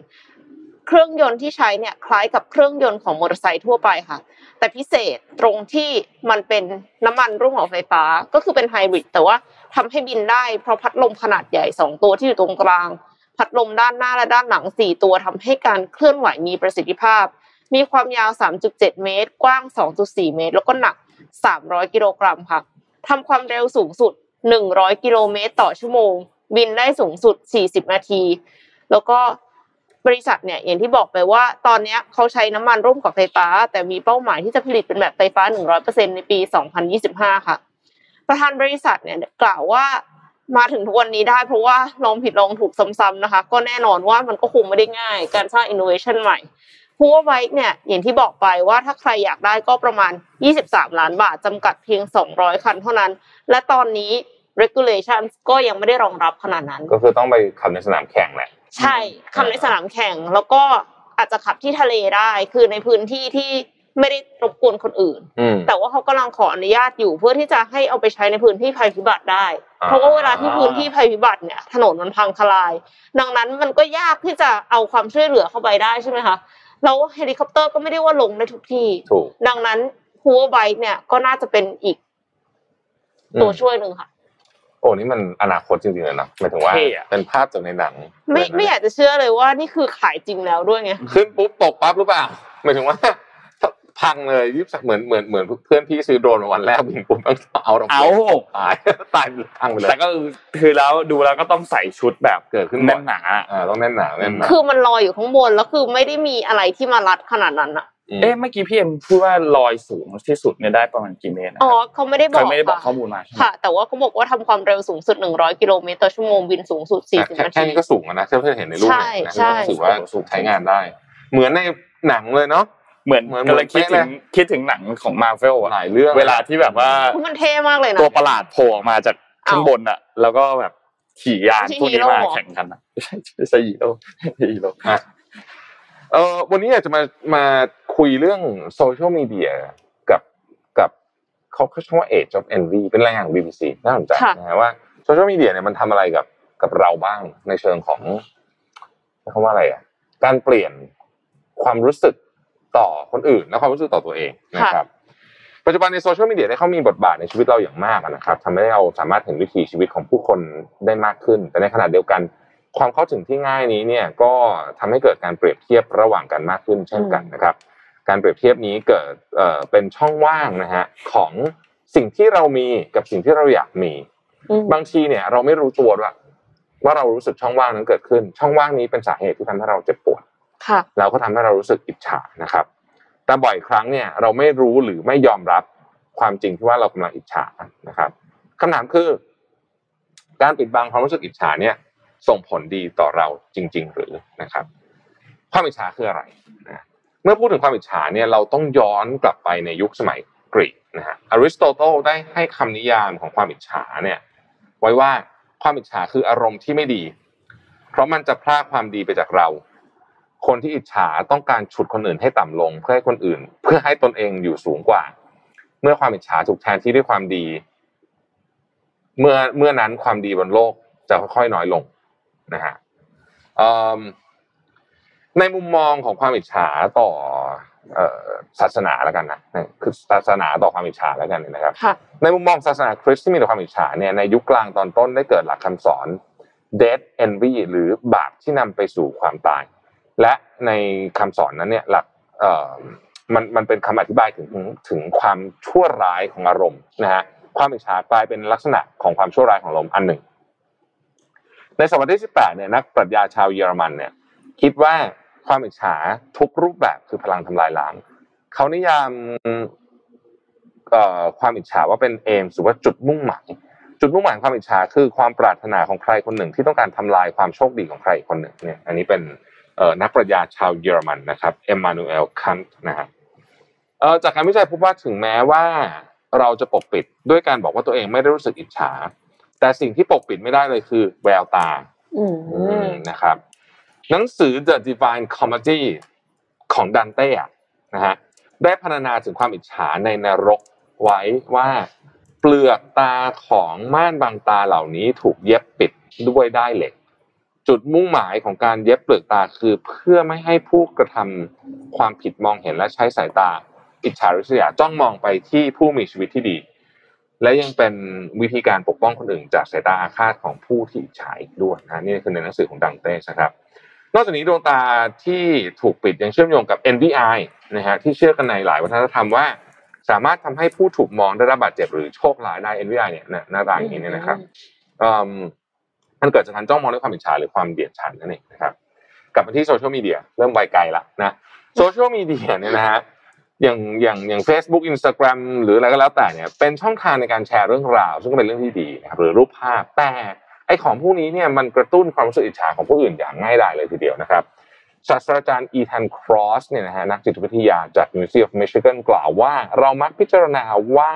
เครื่องยนต์ที่ใช้เนี่ยคล้ายกับเครื่องยนต์ของมอเตอร์ไซค์ทั่วไปค่ะ แต่พิเศษตรงที่มันเป็นน้ำมันรุ่งของไฟฟ้าก็คือเป็นไฮบริดแต่ว่าทำให้บินได้เพราะพัดลมขนาดใหญ่สองตัวที่อยู่ตรงกลาง พัดลมด้านหน้าและด้านหลังสี่ตัวทำให้การเคลื่อนไหวมีประสิทธิภาพ มีความยาว 3.7 เมตร กว้าง 2.4 เมตร แล้วก็หนัก 300 กิโลกรัมค่ะทำความเร็วสูงสุด 100 กิโลเมตรต่อชั่วโมง บินได้สูงสุด 40 นาที แล้วก็ บริษัทเนี่ยอย่างที่บอกไปว่าตอนนี้เขาใช้น้ำมันร่วมกับไฟฟ้า แต่มีเป้าหมายที่จะผลิตเป็นแบบไฟฟ้า 100%ในปี 2025 ค่ะ ประธานบริษัทเนี่ยกล่าวว่ามาถึงทุกวันนี้ได้เพราะว่าลองผิดลองถูกซ้ำๆนะคะ ก็แน่นอนว่ามันก็คงไม่ได้ง่าย การสร้าง innovation ใหม่ h o o v e r Bike เนี่ยอย่างที่บอกไปว่าถ้าใครอยากได้ก็ประมาณ 23 ล้านบาทจำกัดเพียง 200 คันเท่านั้น และตอนนี้ regulation ก็ยังไม่ได้รองรับขนาดนั้น ก็คือต้องไปขับในสนามแข่งแหละ ใช่ขับในสนามแข่งแล้วก็อาจจะขับที่ทะเลได้ คือในพื้นที่ที่ไม่ได้รบกวนคนอื่นอืมแต่ว่าเขากำลังขออนุญาตอยู่เพื่อที่จะให้เอาไปใช้ในพื้นที่ภัยพิบัติได้อ่าเพราะว่าเวลาที่พื้นที่ภัยพิบัติเนี่ยถนนมันพังทลาย ดังนั้นมันก็ยากที่จะเอาความช่วยเหลือเข้าไปได้ใช่ไหมคะแล้วเฮลิคอปเตอร์ก็ไม่ได้ว่าลงได้ทุกที่ถูกดังนั้น hoverbike เนี่ยก็น่าจะเป็นอีกอืมตัวช่วยหนึ่งค่ะโอ้นี่มันอนาคตจริงๆเลยนะหมายถึงว่าเท่อะเป็นภาพจากในหนัง ไม่เลยนะไม่อยากจะเชื่อเลยว่านี่คือขายจริงแล้วด้วยไงขึ้นปุ๊บตกปั๊บหรือเปล่าหมายถึงว่าพังเลยยิบเหมือนเหมือนเหมือนเพื่อนพี่ซื้อโดรนมาวันแรกบินปุ๊บต้องเอาดอกเอาตายตายพังไปเลยแต่ก็คือแล้วดูแล้วก็ต้องใส่ชุดแบบเกิดขึ้นบ่แน่อยนหนาอ่าต้องแน่นหนาแน่นหนาคือมันลอยอยู่ข้างบนแล้วคือไม่ได้มีอะไรที่มารัดขนาดนั้นอะม เอ๊ะเมื่อกี้พี่เอ็มพูดว่าลอยสูงที่สุดเนี่ยได้ประมาณกี่เมตรนะอ๋อเขาไม่ได้บเคอยกไม่ได้บอกค่ะข้อมูลมาใช่ไหมค่ะ แต่ว่าเขาบอกว่าทำความเร็วสูงสุด 100 กิโลเมตรต่อชั่วโมงบินสูงสุดแต่40แค่นาแค่ทีนี้ก็สูงอะนะที่เพื่อนเห็นในรูปใช่เนี่ยนะใช่ก็ถือว่าใช้งานได้ เหมือนในหนังเลยเนาะเหมือนเหมือนกำลังคิดเหมืถึอนงเป๊ะเลยคิดถึงหนังของมาเวลหอะหลายเรื่องเวลาที่แบบว่ามันเท่มากเลยนะตัวประหลาดโผล่ออกมาจากข้างบนอะแล้วก็แบบขี่ยานไม่ใช่พวกนี้ฮีโร่มาเหรอแข่งกันอะไม่ใช่ไม่ใช่ฮีโร่ฮีโร่อะ เออวันนี้อยากจะมามาคุยเรื่องโซเชียลมีเดียกับกับเขาเขาชื่อว่า Age of Envy เป็นรายงานของ BBC น่าสนใจค่ะนะฮะว่าโซเชียลมีเดียเนี่ยมันทำอะไรกับกับเราบ้างในเชิงของใช้คำว่าอะไรอะการเปลี่ยนความรู้สึกต่อคนอื่นและความรู้สึกต่อตัวเองนะครับ ปัจจุบันในโซเชียลมีเดียได้เข้ามีบทบาทในชีวิตเราอย่างมากอะนะครับทำให้เราสามารถเห็นวิถีชีวิตของผู้คนได้มากขึ้น แต่ในขณะเดียวกัน ความเข้าถึงที่ง่ายนี้เนี่ยก็ทำให้เกิดการเปรียบเทียบระหว่างกันมากขึ้นเช่นกันนะครับ การเปรียบเทียบนี้เกิดเอ่อเป็นช่องว่างนะฮะของสิ่งที่เรามีกับสิ่งที่เราอยากมีอืมบางทีเนี่ยเราไม่รู้ตัวด้วยว่าเรารู้สึกช่องว่างนั้นเกิดขึ้น ช่องว่างนี้เป็นสาเหตุที่ทำให้เราเจ็บปวดค่ะแล้วก็ทำให้เรารู้สึกอิจฉานะครับ แต่บ่อยครั้งเนี่ยเราไม่รู้หรือไม่ยอมรับความจริงที่ว่าเรากำลังอิจฉานะครับคำถามคือ การปิดบังความรู้สึกอิจฉาเนี่ย ส่งผลดีต่อเราจริง ๆ หรือนะครับ ความอิจฉาคืออะไรนะเมื่อพูดถึงความอิจฉาเนี่ยเราต้องย้อนกลับไปในยุคสมัยกรีกนะฮะอริสโตเติลได้ให้คำนิยามของความอิจฉาเนี่ยไว้ว่าความอิจฉาคืออารมณ์ที่ไม่ดี เพราะมันจะพรากความดีไปจากเรา คนที่อิจฉาต้องการฉุดคนอื่นให้ต่ำลง เพื่อให้คนอื่น เพื่อให้ตนเองอยู่สูงกว่า เมื่อความอิจฉาถูกแทนที่ด้วยความดี เมื่อเมื่อนั้นความดีบนโลกจะค่อยๆน้อยลง นะฮะเอิ่มในมุมมองของความอิจฉาต่อเอ่อศาสนาแล้วกันนะคือศาสนาต่อความอิจฉาแล้วกันนะครับค่ะในมุมมองศาสนาคริสต์ที่มีแต่ความอิจฉาเนี่ยในยุคกลางตอนต้นได้เกิดหลักคำสอน death envy หรือบาปที่นำไปสู่ความตาย และในคำสอนนั้นเนี่ยหลักเอ่อมันมันเป็นคำอธิบายถึงถึงความชั่วร้ายของอารมณ์นะฮะความอิจฉากลายเป็นลักษณะของความชั่วร้ายของอารมณ์อันหนึ่ง ในศตวรรษที่ 18 เนี่ยนักปรัชญาชาวเยอรมันเนี่ยคิดว่าความอิจฉาทุกรูปแบบคือพลังทำลายล้างเขานิยามความอิจฉาว่าเป็นเอมหรือว่าจุดมุ่งหมายจุดมุ่งหมายความอิจฉาคือความปรารถนาของใครคนหนึ่งที่ต้องการทำลายความโชคดีของใครคนหนึ่งเนี่ยอันนี้เป็นนักปรัชญาชาวเยอรมันนะครับเอ็มมานูเอลคันต์นะครับจากการวิจัยพบว่าถึงแม้ว่าเราจะปกปิดด้วยการบอกว่าตัวเองไม่ได้รู้สึกอิจฉา แต่สิ่งที่ปกปิดไม่ได้เลยคือ แววตาอืมนะครับ หนังสือ The Divine Comedy ของดันเต้อะนะฮะได้พรรณนาถึงความอิจฉาในนรกไว้ว่าเปลือกตาของม่านบางตาเหล่านี้ถูกเย็บปิดด้วยได้ายเหล็ก จุดมุ่งหมายของการเย็บเปลือกตาคือเพื่อไม่ให้ผู้กระทำความผิดมองเห็นและใช้สายตาอิจฉาริษยาจ้องมองไปที่ผู้มีชีวิตที่ดี และยังเป็นวิธีการปกป้องคนอื่นจากสายตาอาฆาตของผู้ที่อิจฉาอีกด้วยนะนี่คือในหนังสือของดังเต้นะครับ นอกจากนี้ดวงตาที่ถูกปิดยังเชื่อมโยงกับ NVI นะฮะที่เชื่อกันในหลายวัฒนธรรมว่า สามารถทำให้ผู้ถูกมองได้รับบาดเจ็บหรือโชคร้ายได้ NVI เนี่ยหน้าตาอย่างนี้เนี่ยนะครับอืมมันเกิดจากการจ้องมองด้วยความอิจฉาหรือความเดียดฉันท์นั่นเองนะครับกลับมาที่โซเชียลมีเดียเริ่มไปไกลละนะโซเชียลมีเดียเนี่ยนะฮะ อย่างอย่างอย่าง Facebook Instagram หรืออะไรก็แล้วแต่เนี่ยเป็นช่องทางในการแชร์เรื่องราว ซึ่งก็เป็นเรื่องที่ดีนะครับหรือรูปภาพแต่ไอ้ของพวกนี้เนี่ยมันกระตุ้นความรู้สึกอิจฉาของผู้อื่นอย่างง่ายดายเลยทีเดียวนะครับศาสตราจารย์อีธานครอสเนี่ยนะฮะนักจิตวิทยาจาก University of Michigan กล่าวว่า เรามักพิจารณาว่า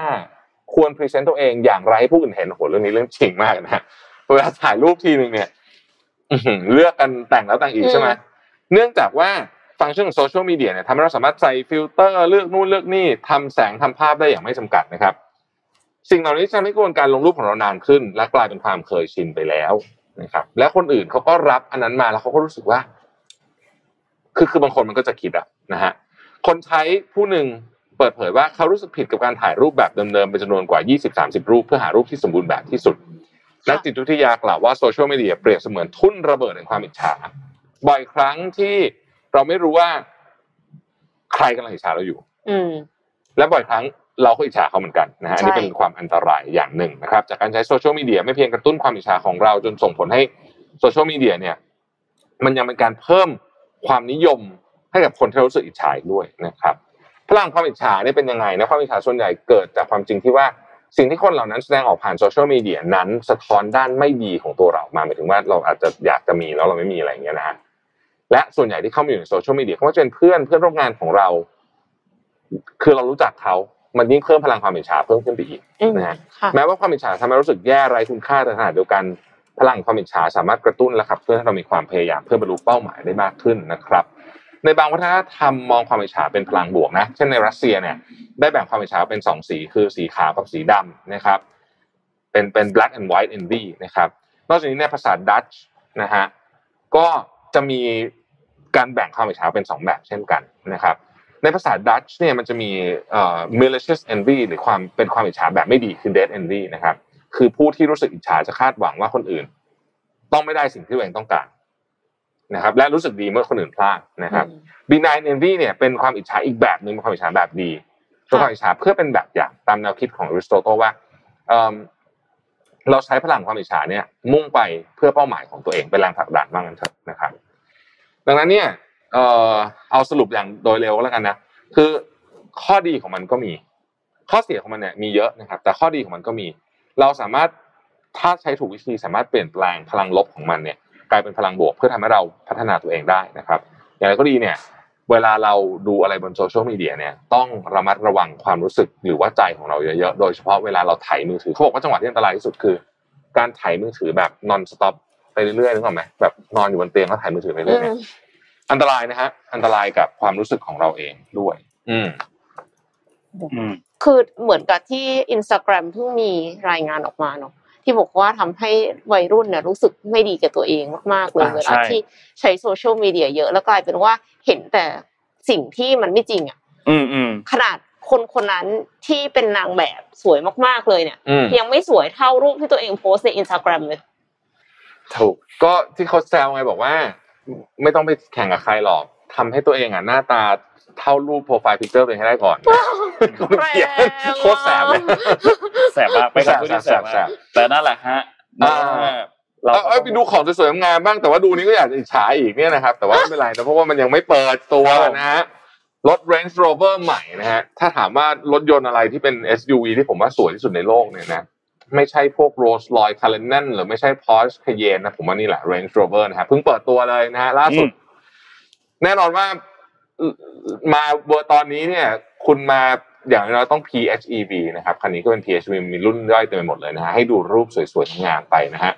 ควร present ตัวเองอย่างไรให้ผู้อื่นเห็นโอ้โหเรื่องนี้เรื่องจริงมากนะฮะเวลาถ่ายรูปทีนึงเนี่ยอื้อหือเลือกกันแต่งแล้วแต่งอีกใช่ไหมอืมเนื่องจากว่า ฟังก์ชันของโซเชียลมีเดียเนี่ยทำให้เราสามารถใส่ฟิลเตอร์เลือกนู่นเลือกนี่ทำแสงทำภาพได้อย่างไม่จำกัดนะครับ สิ่งเหล่านี้ทำให้กระบวนการลงรูปของเรานานขึ้น และกลายเป็นความเคยชินไปแล้วนะครับ และคนอื่นเขาก็รับอันนั้นมาแล้วเขาก็รู้สึกว่า คือคือบางคนมันก็จะคิดอะนะฮะคนใช้ผู้หนึ่งเปิดเผยว่าเขารู้สึกผิดกับการถ่ายรูปแบบเดิมๆเป็นจำนวนกว่า 20-30 รูปเพื่อหารูปที่สมบูรณ์แบบที่สุดนักจิตวิทยากล่าวว่าโซเชียลมีเดียเปรียบเสมือนทุ่นระเบิดแห่งความอิจฉาบ่อยครั้งที่ เราไม่รู้ว่า ใครกำลังอิจฉาเราอยู่ อืม และบ่อยครั้งเราก็อิจฉาเขาเหมือนกันนะฮะอันนี้ใช่เป็นความอันตรายอย่างหนึ่งนะครับ จากการใช้โซเชียลมีเดียไม่เพียงกระตุ้นความอิจฉาของเราจนส่งผลให้โซเชียลมีเดียเนี่ย มันยังเป็นการเพิ่มความนิยมให้กับคนที่เรารู้สึกอิจฉาอีกด้วยนะครับพลังความอิจฉาเนี่ยเป็นยังไงนะความอิจฉาส่วนใหญ่เกิดจากความจริงที่ว่าสิ่งที่คนเหล่านั้นแสดงออกผ่านโซเชียลมีเดียนั้น สะท้อนด้านไม่ดีของตัวเรามาหมายถึงว่าเราอาจจะอยากจะมีแล้วเราไม่มีอะไรอย่างเงี้ยนะฮะ และส่วนใหญ่ที่เข้ามาอยู่ในโซเชียลมีเดียเขาก็จะเป็นเพื่อนเพื่อนร่วมงานของเรา คือเรารู้จักเขา มันยิ่งเพิ่มพลังความอิจฉาเพิ่มขึ้นไปอีกอืมนะฮะค่ะแม้ว่าความอิจฉาทำให้รู้สึกแย่ไร้คุณค่าแต่ขณะเดียวกัน พลังความอิจฉาสามารถกระตุ้นและขับเคลื่อนให้เรามีความพยายามเพื่อบรรลุเป้าหมายได้มากขึ้นนะครับ ในบางวัฒนธรรมมองความอิจฉาเป็นพลังบวกนะ เช่นในรัสเซียเนี่ย ได้แบ่งความอิจฉาเป็นสองสี คือสีขาวกับสีดำนะครับ เป็นเป็น black and white envy นะครับ นอกจากนี้ในภาษาดัตช์นะฮะ ก็จะมี การแบ่งความอิจฉาเป็นสองแบบเช่นกันนะครับในภาษาดัตช์เนี่ยมันจะมีเอ่อ malicious envy หรือความเป็นความอิจฉาแบบไม่ดีคือ dead envy นะครับคือผู้ที่รู้สึกอิจฉาจะคาดหวังว่าคนอื่น ต้องไม่ได้สิ่งที่ตัวเองต้องการนะครับ และรู้สึกดีเมื่อคนอื่นพลาดนะครับ benign envy เนี่ยเป็นความอิจฉาอีกแบบหนึ่งเป็นความอิจฉาแบบดีเป็นความอิจฉาเพื่อเป็นแบบอย่างตามแนวคิดของอริสโตเติลว่าเอิ่มเราใช้พลังความอิจฉาเนี่ยมุ่งไปเพื่อเป้าหมายของตัวเองเป็นแรงผลักดันบ้างกันเถอะนะครับ ดังนั้นเนี่ยเอ่อเอาสรุปอย่างโดยเร็วก็แล้วกันนะคือข้อดีของมันก็มี ข้อเสียของมันเนี่ยมีเยอะนะครับ แต่ข้อดีของมันก็มี เราสามารถถ้าใช้ถูกวิธีสามารถเปลี่ยนแปลงพลังลบของมันเนี่ยกลายเป็นพลังบวกเพื่อทำให้เราพัฒนาตัวเองได้นะครับ อย่างไรก็ดีเนี่ยเวลาเราดูอะไรบนโซเชียลมีเดียเนี่ยต้องระมัดระวังความรู้สึกหรือว่าใจของเราเยอะๆ โดยเฉพาะเวลาเราถ่ายมือถือเขาบอกว่าจังหวะที่อันตรายที่สุดคือ การถ่ายมือถือแบบ non stop ไปเรื่อยๆนึกออกไหมแบบนอนอยู่บนเตียงแล้วถ่ายมือถือไปเรื่อยๆเนี่ยอันตรายนะฮะ อันตรายกับความรู้สึกของเราเองด้วยอืมอืมคือเหมือนกับที่อินสตาแกรมเพิ่งมีรายงานออกมาเนาะที่บอกว่าทำให้วัยรุ่นเนี่ยรู้สึกไม่ดีกับตัวเองมากๆเลยอ่าใช่เวลาที่ใช้โซเชียลมีเดียเยอะแล้วกลายเป็นว่าเห็นแต่สิ่งที่มันไม่จริงอะอืมอืมขนาดคนคนนั้นที่เป็นนางแบบสวยมากๆเลยเนี่ยอืมยังไม่สวยเท่ารูปที่ตัวเองโพสต์ในอินสตาแกรมเลย ถูกก็ที่เขาแซวไงบอกว่า ไม่ต้องไปแข่งกับใครหรอกทำให้ตัวเองอะหน้าตาเท่ารูป profile picture ตัวเองให้ได้ก่อนคนเขียนโคตรแสบเลยแสบมากไปนคำพูดที่แสบแสมากบแต่นั่นแหละฮะอ่าเราเออเออไปดูของสวยๆงามๆบ้างแต่ว่าดูนี้ก็อยากจะอิจฉาอีกเนี่ยนะครับ แต่ว่าไม่เป็นไรนะเพราะว่ามันยังไม่เปิดตัวนะฮะรถ Range Rover ใหม่นะฮะถ้าถามว่ารถยนต์อะไรที่เป็น SUV ที่ผมว่าสวยที่สุดในโลกเนี่ยนะ ไม่ใช่พวก Rolls Royce Cullinan หรือไม่ใช่ Porsche Cayenne นะผมว่านี่แหละ Range Rover นะฮะเพิ่งเปิดตัวเลยนะฮะล่าสุด แน่นอนว่ามาเบอร์ตอนนี้เนี่ย คุณมาอย่างน้อยต้อง PHEV นะครับคันนี้ก็เป็น PHEV มีรุ่นย่อยเต็มไปหมดเลยนะฮะให้ดูรูปสวยๆงามไปนะฮะ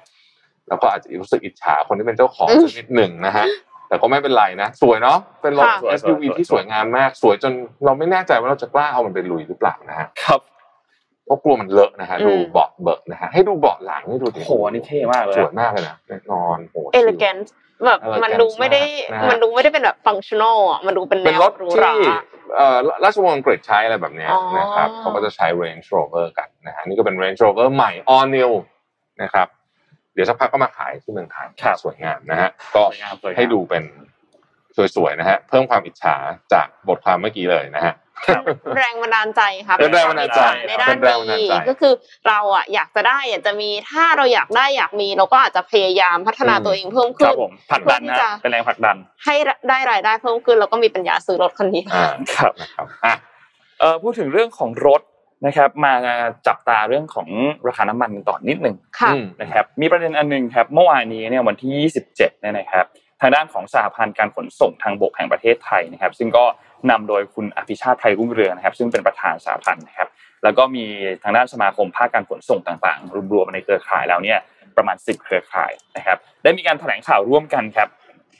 แล้วก็อาจจะรู้สึกอิจฉาคนที่เป็นเจ้าของอืมสักนิดหนึ่งนะฮะแต่ก็ไม่เป็นไรนะ สวยเนาะเป็นรถค่ะ SUV ที่สวยงามมาก สวยจนเราไม่แน่ใจว่าเราจะกล้าเอามันไปลุยหรือเปล่านะฮะครับ เพราะกลัวมันเลอะนะฮะอืมดูเบาะเบิกนะฮะให้ดูเบาะหลังให้ดูดิโหอันนี้เท่มากเลยสวยมากเลยนะนอนโหเอชิลล g กนแบบ elegant มันดูไม่ได้นะฮะมันดูไม่ได้เป็นแบบฟังชั่นอลอะมันดูเป็นแนเป็นวรถหรูที่หราเอ่อราชวงศ์อังกฤษใช้อะไรแบบเนี้ยอ๋อนะครับเขาก็จะใช้ Range Rover กันนะฮะนี่ก็เป็น Range Rover ใหม่ All New นะครับเดี๋ยวสักพักก็มาขายที่เมืองไทยครับสวยงามนะฮะก็สวยงามสวยงามให้ดูเป็นสวยๆนะฮะเพิ่มความอิจฉาจากบทความเมื่อกี้เลยนะฮะครับ แรงบันดาลใจค่ะเป็นแรงบันดาลใจในด้าเป็นนแรงบันดาลดีใจก็คือเราอะอยากจะได้อยากจะมีถ้าเราอยากได้อยากมีเราก็อาจจะพยายามพัฒนาอืมตัวเองเพิ่มคขึ้รันบผมผลักดันเพื่อที่นะจะเป็นแรงผลักดัน ให้ได้รายได้เพิ่มขึ้นแล้วก็มีปัญญาซื้อรถคันนี้อ่าครับนะครับอะเอ่อพูดถึงเรื่องของรถนะครับมาจับตาเรื่องของราคาน้ำมันกันต่อนิดหนึ่งค่ะอืมนะครับมีประเด็นอันหนึงครับเมื่อวานนี้เนี่ยวันที่ 27เนี่ยนะครับ ทางด้านของสหพันธ์การขนส่งทางบกแห่งประเทศไทยนะครับ ซึ่งก็นำโดยคุณอภิชาติไทยรุ่งเรืองนะครับ ซึ่งเป็นประธานสหพันธ์นะครับ แล้วก็มีทางด้านสมาคมภาคการขนส่งต่างๆ รวมๆในเครือข่ายแล้วเนี่ยประมาณ 10 เครือข่ายนะครับ ได้มีการแถลงข่าวร่วมกันครับ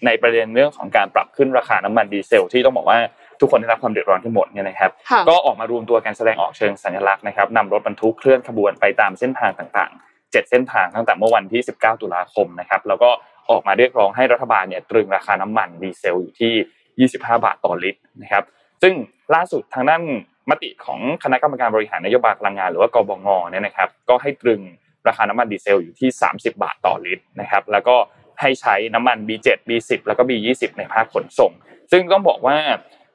ในประเด็นเรื่องของการปรับขึ้นราคาน้ำมันดีเซล ที่ต้องบอกว่าทุกคนได้รับความเดือดร้อนกันหมดเนี่ยนะครับค่ะก็ออกมารวมตัวกันแสดงออกเชิงสัญลักษณ์นะครับนำรถบรรทุกเคลื่อนขบวนไปตามเส้นทางต่างๆ 7 เส้นทางตั้งแต่เมื่อวันที่ 19 ตุลาคมนะครับ แล้วก็ ออกมาเรียกร้องให้รัฐบาลเนี่ยตรึงราคาน้ำมันดีเซลอยู่ที่ 25 บาทต่อลิตรนะครับซึ่งล่าสุดทางด้านมติของคณะกรรมการบริหารนโยบายพลังงานหรือว่ากบงเนี่ยนะครับก็ให้ตรึงราคาน้ำมันดีเซลอยู่ที่ 30 บาทต่อลิตรนะครับแล้วก็ให้ใช้น้ำมัน B7 B10 แล้วก็ B20 ในภาคขนส่ง ซึ่งต้องบอกว่า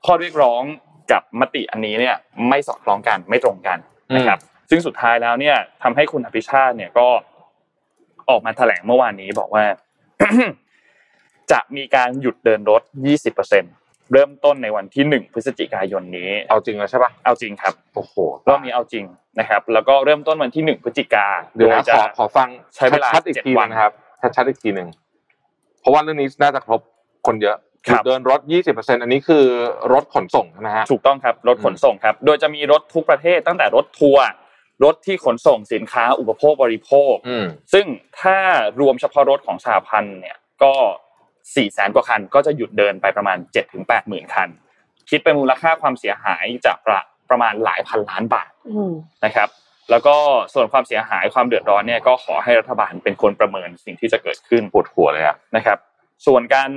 ข้อเรียกร้องกับมติอันนี้เนี่ยไม่สอดคล้องกันไม่ตรงกันนะครับซึ่งสุดท้ายแล้วเนี่ยทำให้คุณอภิชาติเนี่ยก็ออกมาแถลงเมื่อวานนี้บอกว่า จะมีการหยุดเดินรถ 20%เริ่มต้นในวันที่ 1 พฤศจิกายนนี้ เอาจริงแล้วใช่ปะเอาจริงครับ โอ้โหรอบนี้เอาจริงนะครับ แล้วก็เริ่มต้นวันที่ 1 พฤศจิกาเดี๋ยวนะจะขอขอฟังใช้เวลาชัดๆอีกเจ็ดทีวันึนงนะครับชัดๆอีกทีหนึ่ง เพราะว่าเรื่องนี้น่าจะครบคนเยอะครับเดินรถ 20%อันนี้คือรถขนส่งนะฮะ ถูกต้องครับ รถขนส่งครับ โดยจะมีรถทุกประเภทตั้งแต่รถทัวร์ รถที่ขนส่งสินค้าอุปโภคบริโภคอืมซึ่งถ้ารวมเฉพาะรถของสหพันธ์เนี่ยก็4แสนกว่าคันก็จะหยุดเดินไปประมาณ7-8ถึง8หมื่นคัน คิดเป็นมูลค่าความเสียหายจากประประมาณหลายพันล้านบาทอืมนะครับ แล้วก็ส่วนความเสียหายความเดือดร้อนเนี่ยก็ขอให้รัฐบาลเป็นคนประเมินสิ่งที่จะเกิดขึ้นปวดหัวเลยอะนะครับ ส่วนการ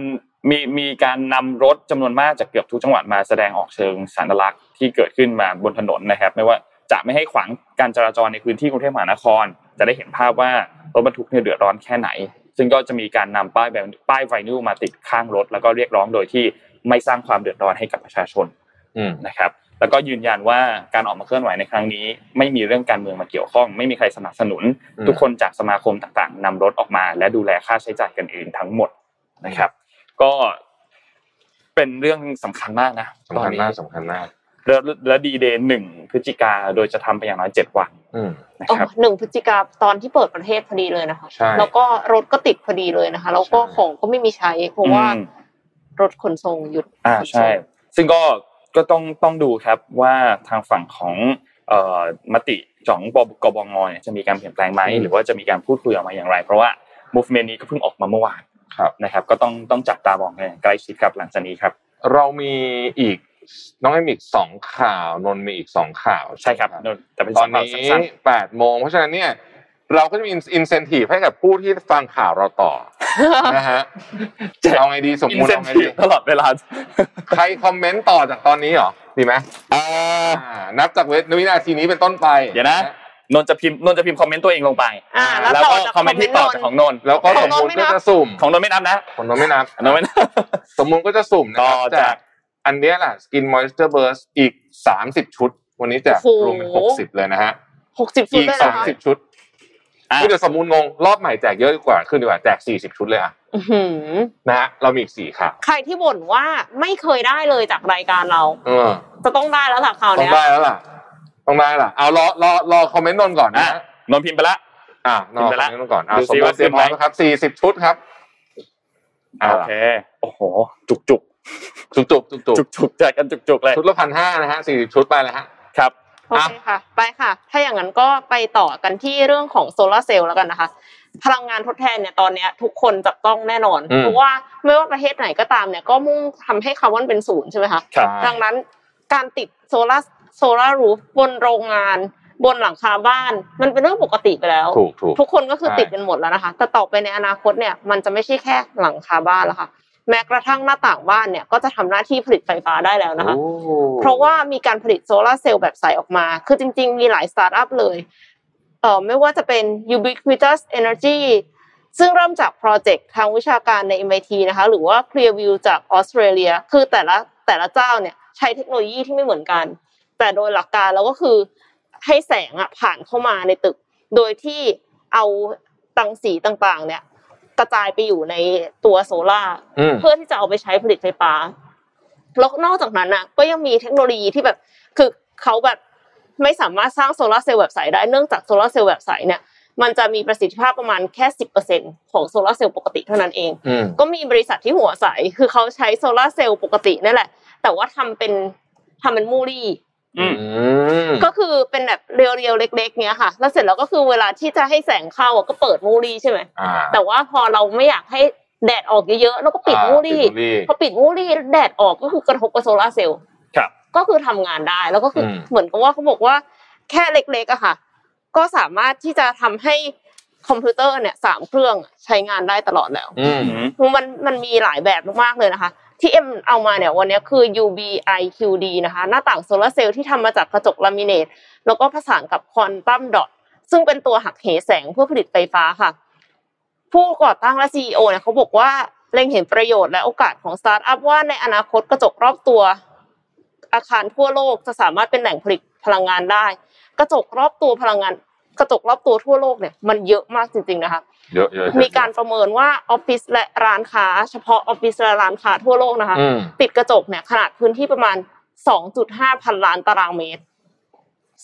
มีมีการนำรถจำนวนมากจากเกือบทุกจังหวัดมาแสดงออกเชิงสัญลักษณ์ที่เกิดขึ้นมาบนถนนนะครับ ไม่ว่า จะไม่ให้ขวางการจราจรในพื้นที่กรุงเทพมหานคร จะได้เห็นภาพว่ารถบรรทุกเนี่ยเดือดร้อนแค่ไหน ซึ่งก็จะมีการนำป้ายแบบป้ายไวนิลมาติดข้างรถ แล้วก็เรียกร้องโดยที่ไม่สร้างความเดือดร้อนให้กับประชาชนอืมนะครับแล้วก็ยืนยันว่าการออกมาเคลื่อนไหวในครั้งนี้ ไม่มีเรื่องการเมืองมาเกี่ยวข้อง ไม่มีใครสนับสนุนอืมทุกคนจากสมาคมต่างๆนำรถออกมา และดูแลค่าใช้จ่ายกันเองทั้งหมดนะครับ ก็เป็นเรื่องสำคัญมากนะตสำอนคัญนี้มากสำคัญมาก แล้วและดีเดย์หนึ่งพฤศจิกาโดยจะทำไปอย่างน้อยเจ็ดวันอืมนะโอ้ครับหนึ่งพฤศจิกาตอนที่เปิดประเทศพอดีเลยนะคะใช่แล้วก็รถก็ติดพอดีเลยนะคะ แล้วก็ใช่ของก็ไม่มีใช้เพราะว่าอืมรถขนส่งหยุดอ่าขนส่งใช่ ซึ่งก็ก็ต้องต้องดูครับว่าทางฝั่งของเอ่อมติของบกบงเนี่ยจะมีการเปลี่ยนแปลงไหมอืมหรือว่าจะมีการพูดคุยออกมาอย่างไร เพราะว่า movement นี้ก็เพิ่งออกมาเมื่อวานครับนะครับ ก็ต้องต้องจับตามองกันอย่างใกล้ชิดครับหลังจากนี้ครับ เรามีอีก น้องเอ็มอีกสองข่าวนนท์มีอีกสองข่าว ใช่ครับแต่เป็น ต ส อ อน งข่าว นี้ สั้น แปดโมงเพราะฉะนั้นเนี่ย เราก็จะมีอินเซนティブให้กับผู้ที่ฟังข่าวเราต่อ นะฮะ แจก เอาไงดีสม อิน มุติ เซน เอาไง ที ดี ตลอดเวลา ใครคอมเมนต์ต่อจากตอนนี้เหรอดีไหม อ่า อ่านับจากวินาทีนี้เป็นต้นไป เดี๋ยวนะ นนท์จะพิมพ์นนท์จะพิมพ์คอมเมนต์ตัวเองลงไป อ่า แล้ว ต่ ก็ จาก คอมเมนต์ที่ต่อจากของนนท์ แล้วก็สมมุติก็จะสุ่ม ของนนท์ไม่นับนะ ของนนท์ไม่นับ นนท์ไม่นับ สมมุติก็จะสุ่มนะค ต่ รั อบ จาก จาก อันเนี้ยแหละ Skin Moisture Burst อีก30ชุด วันนี้จะรวมเป็น60เลยนะฮะหกสิบชุดอีกเลยนะคะ30ชุดอะคือเดี๋ยวสมมุติงงรอบใหม่แจกเยอะกว่าขึ้นดีกว่าแจก40ชุดเลยอะอื้อหือนะฮะเรามีอีก4ข่าวใครที่บ่นว่าไม่เคยได้เลยจากรายการเราเออจะต้องได้แล้วล่ะคราวต้องเนี้ยได้แล้วล่ะ ต้องได้ล่ะเอารอรอรอคอมเมนต์นนท์ก่อนนะอะฮะนนท์พิมพ์ไปละอะรอคอมพิมพ์ไปละเมนต์นนท์ก่อนอะดูสสิมมว่าติเตรียมพร้อมขึ้นไหมนะครับ40ชุดครับเอาโอล่ะเคโอ้โหจุกจุก จุกจุกจุกจุกจุกจุกๆแจกกันจุกจุกๆเลยชุดละพันห้านะฮะ40ชุดไปเลยฮะครับโอเคค่ะ ไปค่ะ ถ้าอย่างนั้นก็ไปต่อกันที่เรื่องของโซลาร์เซลล์แล้วกันนะคะ พลังงานทดแทนเนี่ยตอนเนี้ยทุกคนจับต้องแน่นอนอืมเพราะว่าไม่ว่าประเทศไหนก็ตามเนี่ยก็มุ่งทำให้คาร์บอนเป็นศูนย์ใช่ไหมคะครับดังนั้นการติดโซลาร์โซลาร์รูฟบนโรงงานบนหลังคาบ้าน มันเป็นเรื่องปกติไปแล้วถูกถูกทุกคนก็คือใช่ติดกันหมดแล้วนะคะ แต่ต่อไปในอนาคตเนี่ยมันจะไม่ใช่แค่หลังคาบ้านแล้วค่ะ แม้กระทั่งหน้าต่างบ้านเนี่ยก็จะทำหน้าที่ผลิตไฟฟ้าได้แล้วนะคะโอ้เพราะว่ามีการผลิตโซลาร์เซลล์แบบใสออกมา คือจริง ๆ มีหลายสตาร์ทอัพเลยเอ่อไม่ว่าจะเป็น Ubiquitous Energy ซึ่งเริ่มจากโปรเจกต์ทางวิชาการใน MIT นะคะ หรือว่า ClearVue จากออสเตรเลีย คือแต่ละแต่ละเจ้าเนี่ยใช้เทคโนโลยีที่ไม่เหมือนกัน แต่โดยหลักการแล้วก็คือให้แสงอะผ่านเข้ามาในตึก โดยที่เอารังสีต่างๆ เนี่ย กระจายไปอยู่ในตัวโซลาร์อืมเพื่อที่จะเอาไปใช้ผลิตไฟฟ้าแล้วนอกจากนั้นน่ะ ก็ยังมีเทคโนโลยีที่แบบ คือเขาแบบไม่สามารถสร้างโซลาร์เซลล์แบบใสได้เนื่องจากโซลาร์เซลล์แบบใสเนี่ยมันจะมีประสิทธิภาพประมาณแค่สิบเปอร์เซ็นต์ของโซลาร์เซลล์ปกติเท่านั้นเองอืมก็มีบริษัทที่หัวใส คือเขาใช้โซลาร์เซลล์ปกตินั่นแหละ แต่ว่าทำเป็นทำเป็นมูลี่อืมม ก็คือเป็นแบบเรียวๆเล็ก ๆ เนี้ยค่ะ แล้วเสร็จแล้วก็คือเวลาที่จะให้แสงเข้าอะก็เปิดมูลี่ใช่ไหมอ่าแต่ว่าพอเราไม่อยากให้แดดออกเยอะๆแล้วก็ปิดอ่ามูลี่ปิดมูลี่พอปิดมูลี่แดดออกก็คือกระทบกับโซลาร์เซลล์ครับก็คือทำงานได้แล้วก็คืออมเหมือนกับว่าเขาบอกว่า แค่เล็กๆอะค่ะ ก็สามารถที่จะทำให้คอมพิวเตอร์เนี่ยสามเครื่องใช้งานได้ตลอดแล้วอืมมันมันมีหลายแบบมากๆเลยนะคะ ที่เอ็มเอามาเนี่ยวันนี้คือ UBIQD นะคะหน้าต่างโซลาร์เซลล์ที่ทำมาจากกระจกลามิเนตแล้วก็ผสานกับ quantum dot ซึ่งเป็นตัวหักเหแสงเพื่อผลิตไฟฟ้าค่ะ ผู้ก่อตั้งและ CEO เนี่ยเขาบอกว่าเล็งเห็นประโยชน์และโอกาสของสตาร์ทอัพว่าในอนาคตกระจกรอบตัวอาคารทั่วโลกจะสามารถเป็นแหล่งผลิตพลังงานได้ กระจกรอบตัวพลังงาน กระจกรอบตัวทั่วโลกเนี่ยมันเยอะมากจริงๆนะคะเยอะเยอะมีการประเมินว่าออฟฟิศและร้านค้า เฉพาะออฟฟิศและร้านค้าทั่วโลกนะคะอืมติดกระจกเนี่ยขนาดพื้นที่ประมาณ 2.5 พันล้านตารางเมตร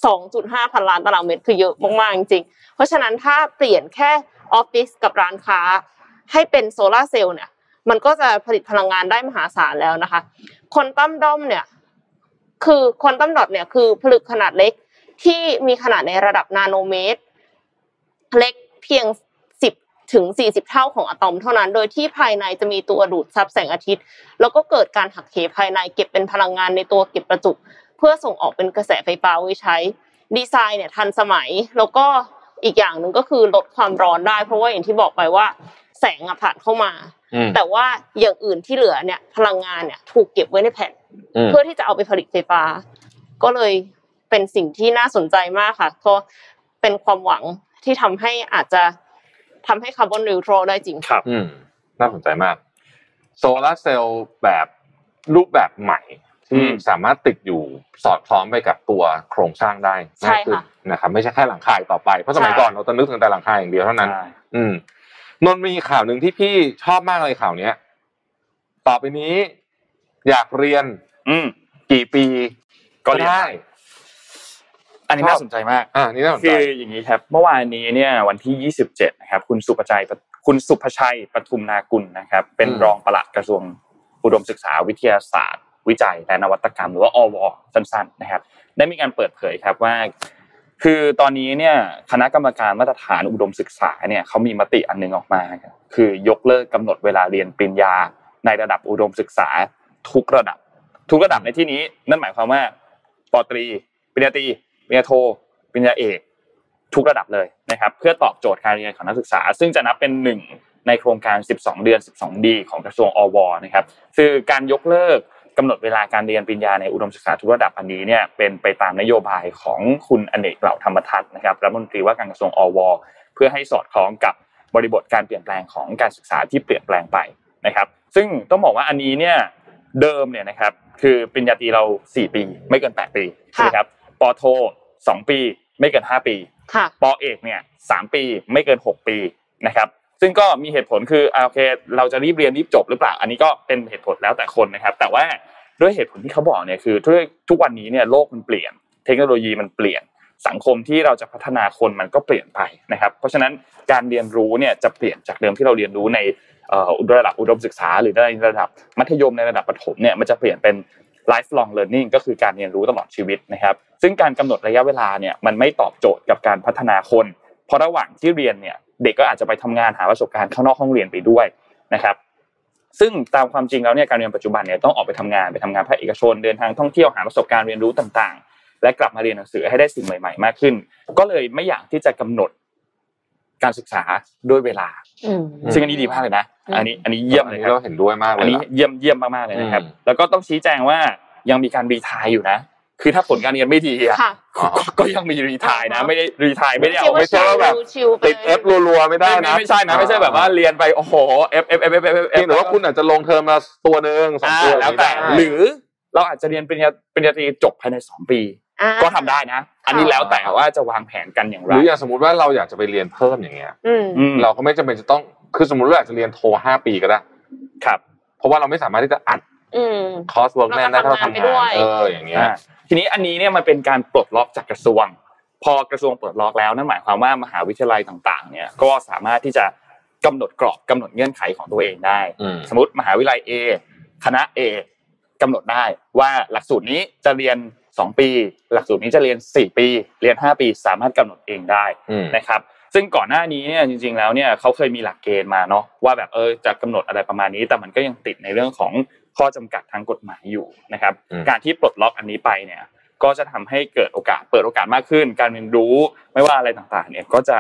2.5 พันล้านตารางเมตร คือเยอะมากๆจริงๆ เพราะฉะนั้นถ้าเปลี่ยนแค่ออฟฟิศกับร้านค้า ให้เป็นโซลาร์เซลล์เนี่ยมันก็จะผลิตพลังงานได้มหาศาลแล้วนะคะ quantum dot เนี่ยคือ quantum dot เนี่ยคือผลึกขนาดเล็ก ที่มีขนาดในระดับนาโนเมตร เล็กเพียงสิบถึงสี่สิบเท่าของอะตอมเท่านั้น โดยที่ภายในจะมีตัวดูดซับแสงอาทิตย์ แล้วก็เกิดการหักเหภายในเก็บเป็นพลังงานในตัวเก็บประจุ เพื่อส่งออกเป็นกระแสไฟฟ้าไว้ใช้ ดีไซน์เนี่ยทันสมัยแล้วก็อีกอย่างหนึ่งก็คือลดความร้อนได้ เพราะว่าอย่างที่บอกไปว่า แสงอะผ่านเข้ามาอืมแต่ว่าอย่างอื่นที่เหลือเนี่ย พลังงานเนี่ย ถูกเก็บไว้ในแผ่นอืมเพื่อที่จะเอาไปผลิตไฟฟ้า ก็เลย เป็นสิ่งที่น่าสนใจมากค่ะก็เป็นความหวังที่ทำให้อาจจะทำให้คาร์บอนนิวทรัลได้จริงครับอืมน่าสนใจมากโซลาร์เซลล์แบบรูปแบบใหม่ที่อืมสามารถติดอยู่สอดคล้องไปกับตัวโครงสร้างได้ใช่ง่ายขึ้นค่ะนะครับไม่ใช่แค่หลังคาอีกต่อไปเพราะสมัยใช่ก่อนเราจะนึกถึงแต่หลังคาอย่างเดียวเท่านั้นใช่อืมนนท์มีข่าวหนึ่งที่พี่ชอบมากเลยข่าวเนี้ยต่อไปนี้ อยากเรียน อืมกี่ปีก็เรียนได้ อันนี้น่าสนใจมากอ่านี่น่าสนคืใจออย่างนี้ครับ เมื่อวานนี้เนี่ยวันที่ 27 นะครับ คุณสุภชัยคุณสุภชัยปทุมนากุลนะครับ เป็นรองปลัดกระทรวงอุดมศึกษาวิทยาศาสตร์ วิจัยและนวัตกรรม หรือว่าอวสั้น ๆ นะครับ ได้มีการเปิดเผยครับว่า คือตอนนี้เนี่ยคณะกรรมการมาตรฐานอุดมศึกษาเนี่ยเขามีมติอันหนึงออกมาครับคือยกเลิกกำหนดเวลาเรียนปริญญาในระดับอุดมศึกษาทุกระดับ ทุกระดับในที่นี้ นั่นหมายความว่าปอตรีปริญญาตรี ปริญญาโทปริญญาเอกทุกระดับเลยนะครับ เพื่อตอบโจทย์การเรียนของนักศึกษา ซึ่งจะนับเป็นหนึ่งในโครงการ 12 เดือน 12 ดี ของกระทรวงอวนะครับคือการยกเลิกกำหนดเวลาการเรียนปริญญาในอุดมศึกษาทุกระดับอันนี้เนี่ยเป็นไปตามนโยบายของคุณอเนกเหล่าธรรมทัศน์นะครับรัฐมนตรีว่าการกระทรวงอวเพื่อให้สอดคล้องกับบริบทการเปลี่ยนแปลงของการศึกษาที่เปลี่ยนแปลงไปนะครับ ซึ่งต้องบอกว่าอันนี้เนี่ยเดิมเนี่ยนะครับคือปริญญาตรีเรา 4 ปี ไม่เกิน 8 ปีใช่ไหมครับ ปอโท2ปีไม่เกิน5ปีค่ะปอเอกเนี่ยสามปีไม่เกินหกปีนะครับซึ่งก็มีเหตุผลคืออ่าโอเค เราจะรีบเรียนรีบจบหรือเปล่า อันนี้ก็เป็นเหตุผลแล้วแต่คนนะครับ แต่ว่าด้วยเหตุผลที่เขาบอกเนี่ยคือทุกทุกวันนี้เนี่ยโลกมันเปลี่ยน เทคโนโลยีมันเปลี่ยนสังคมที่เราจะพัฒนาคนมันก็เปลี่ยนไปนะครับ เพราะฉะนั้นการเรียนรู้เนี่ยจะเปลี่ยนจากเดิมที่เราเรียนรู้ในเอ่อระดับอุดมศึกษา หรือในระดับมัธยมในระดับประถมเนี่ยมันจะเปลี่ยนเป็น lifelong learning ก็คือการเรียนรู้ตลอดชีวิตนะครับ ซึ่งการกำหนดระยะเวลาเนี่ยมันไม่ตอบโจทย์กับการพัฒนาคน เพราะระหว่างที่เรียนเนี่ยเด็กก็อาจจะไปทำงานหาประสบการณ์ข้างนอกห้องเรียนไปด้วยนะครับ ซึ่งตามความจริงแล้วเนี่ยการเรียนปัจจุบันเนี่ยต้องออกไปทำงานไปทำงานภาคเอกชน เดินทางท่องเที่ยวหาประสบการณ์เรียนรู้ต่างๆ และกลับมาเรียนหนังสือให้ได้สิ่งใหม่ ๆ มากขึ้น ก็เลยไม่อยากที่จะกำหนด การศึกษาด้วยเวลาอืมซึ่งอันนี้ดีมากเลยนะอืมอันนี้อันนี้เยี่ยมอันเลยนี้ครับเราเห็นด้วยมากเลยอันนี้ล่ะเยี่ยมเยี่ยมมากๆเลยนะครับอืมแล้วก็ต้องชี้แจงว่ายังมีการ retire อยู่นะ คือถ้าผลการเรียนไม่ดีอะค่ะก็ก็ยังมี retire นะ ไม่ได้ retire ไม่ได้เอาไม่ใช่ว่าแบบ chill ๆไปติด F รัวๆไม่ได้ไม่นะไม่ไม่ใช่นะไม่ใช่แบบว่าเรียนไปโอ้โห F F F F F เพียงแต่ว่าคุณอาจจะลงเทอมมาตัวหนึ่งสองอ่าตัวแล้วแต่ไม่ได้หรือเราอาจจะเรียนปริญญาปริญญาตรีจบภายในสองปีอ่า ก็ทำได้นะ อันนี้แล้วแต่ว่าจะวางแผนกันอย่างไรหรืออย่างสมมติว่าเราอยากจะไปเรียนเพิ่มอย่างเงี้ยอืมอืมเราก็ไม่จำเป็นจะต้องคือสมมติว่าอยากจะเรียนโทห้าปีก็ได้ครับ เพราะว่าเราไม่สามารถที่จะอัดอืม course work มันได้ถ้าเราเราทำงานไปด้วยทำด้งาวนเอออย่างเงี้ยอ่าทีนี้อันนี้เนี่ยมันเป็นการปลดล็อกจากกระทรวง พอกระทรวงปลดล็อกแล้วนั่นหมายความว่ามหาวิทยาลัยต่าง ๆ เนี่ยก็สามารถที่จะกำหนดกรอบกำหนดเงื่อนไขของตัวเองได้อืมสมมติมหาวิทยาลัย A คณะ A กำหนดได้ว่าหลักสูตรนี้จะเรียน 2 ปี หลักสูตรนี้จะเรียน 4 ปี เรียน 5 ปี สามารถกำหนดเองได้อืมนะครับซึ่งก่อนหน้านี้เนี่ยจริง ๆ แล้วเนี่ยเขาเคยมีหลักเกณฑ์มาเนาะว่าแบบเออจะกำหนดอะไรประมาณนี้ แต่มันก็ยังติดในเรื่องของข้อจำกัดทางกฎหมายอยู่นะครับอืมการที่ปลดล็อกอันนี้ไปเนี่ย ก็จะทำให้เกิดโอกาสเปิดโอกาสมากขึ้น การเรียนรู้ไม่ว่าอะไรต่างๆ เนี่ยก็จะ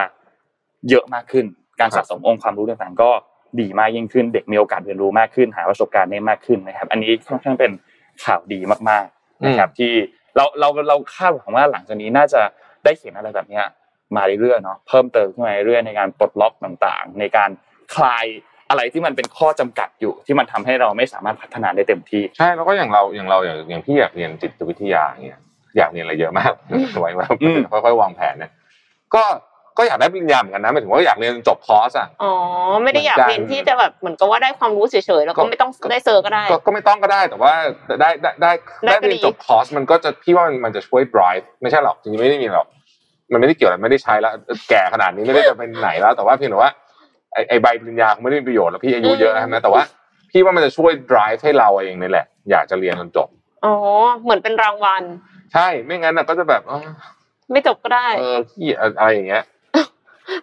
เยอะมากขึ้น การสะสมองค์ความรู้ต่างๆ ก็ดีมากยิ่งขึ้น เด็กมีโอกาสเรียนรู้มากขึ้น หาประสบการณ์ได้มากขึ้นนะครับ อันนี้ค่อนข้างเป็นข่าวดีมากๆนะครับที่เราเราเราคาดหวังว่าหลังจากนี้น่าจะได้เห็นอะไรแบบเนี้ยมาเรื่อยๆเนาะเพิ่มเติมขึ้นมาเรื่อยๆในการปลดล็อกต่างๆ ในการคลายอะไรที่มันเป็นข้อจำกัดอยู่ที่มันทำให้เราไม่สามารถพัฒนาได้เต็มที่ใช่แล้วก็อย่างเราอย่างเราอย่างอย่างพี่อยากเรียนจิตวิทยาอย่างเงี้ยอยากเรียนอะไรเยอะมากไว้ว่าอืมค่อยๆวางแผนเนี่ยก็ ก็อยากได้ปริญญาเหมือนกันนะหมายถึงว่าอยากเรียนจบคอร์สอะอ๋อไม่ได้อยากเรียนที่จะแบบเหมือนกับว่าได้ความรู้เฉยๆแล้วก็ไม่ต้องได้ cert ก็ได้ ก็ก็ไม่ต้องก็ได้แต่ว่าได้ได้ได้ได้ได้ก็ดีเรียนจบคอร์สมันก็จะพี่ว่ามันมันจะช่วย drive ไม่ใช่หรอกจริงๆไม่ได้มีหรอกมันไม่ได้เกี่ยวอะไรไม่ได้ใช้แล้วแก่ขนาดนี้ไม่ได้จะเป็นไหนแล้ว แต่ว่าเพียงแต่ว่าไอ้ไอ้ใบปริญญาคงไม่ได้มีประโยชน์แล้วพี่อายุเยอะแล้วใช่ไหมแต่ว่าพี่ว่ามันจะช่วย drive ให้เราเองนี่แหละ อยากจะเรียนจนจบอ๋อเหมือนเป็นรางวัล ใช่ไม่งั้นน่ะก็จะแบบเออไม่จบก็ได้เออขี้อะไรอย่างเงี้ย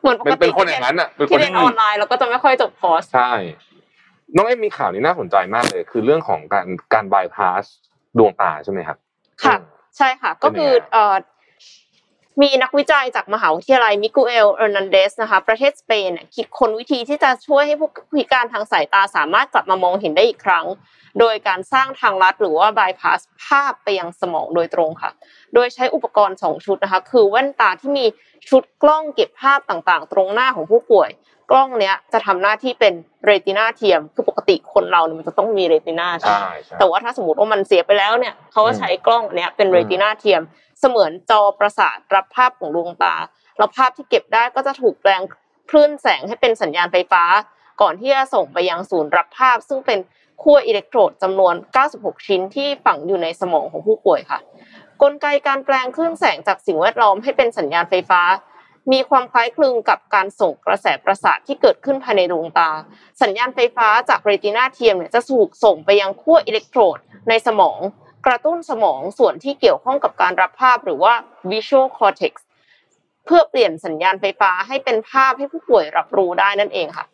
เหมือนปเป็นกเป็ตินคนอย่างนั้นอะเป็นคที่นเรียนที่ออนไลน์เราก็จะไม่ค่อยจบคอร์สใช่น้องเอ็มมีข่าวนี้น่าสนใจมากเลย คือเรื่องของการการบายพาสดวงตาใช่ไหมครับ ค่ะ ใช่ค่ะ ก็คือเป็นยังไงเอ่อ มีนักวิจัยจากมหาวิทยาลัย Miguel Hernández นะคะประเทศสเปนเนี่ยคิดค้นวิธีที่จะช่วยให้ผู้พิการทางสายตาสามารถกลับมามองเห็นได้อีกครั้ง โดยการสร้างทางลัดหรือว่าบายพาสภาพไปยังสมองโดยตรงค่ะ โดยใช้อุปกรณ์ 2 ชุดนะคะ คือแว่นตาที่มีชุดกล้องเก็บภาพต่างๆ ตรงหน้าของผู้ป่วย กล้องเนี้ยจะทำหน้าที่เป็นเรตินาเทียม คือปกติคนเราเนี่ยมันจะต้องมีเรตินาใช่ไหมใช่ใช่แต่ว่าถ้าสมมติว่ามันเสียไปแล้วเนี่ยเขาก็ใช้กล้องอันเนี้ยเป็นอืมเรตินาเทียมเส มือนจอประสาทรับภาพของดวงตา แล้วภาพที่เก็บได้ก็จะถูกแปลงคลื่นแสงให้เป็นสัญญาณไฟฟ้า ก่อนที่จะส่งไปยังศูนย์รับภาพ ซึ่งเป็นขั้วอิเล็กโทรดจำนวน 96 ชิ้นที่ฝังอยู่ในสมองของผู้ป่วยค่ะ กลไกการแปลงคลื่นแสงจากสิ่งแวดล้อมให้เป็นสัญญาณไฟฟ้า มีความคล้ายคลึงกับการส่งกระแสประสาทที่เกิดขึ้นภายในดวงตา สัญญาณไฟฟ้าจากเรตินาเทียมเนี่ยจะถูกส่งไปยังขั้วอิเล็กโทรดในสมอง กระตุ้นสมองส่วนที่เกี่ยวข้องกับการรับภาพหรือว่า visual cortex เพื่อเปลี่ยนสัญญาณไฟฟ้าให้เป็นภาพให้ผู้ป่วยรับรู้ได้นั่นเองค่ะ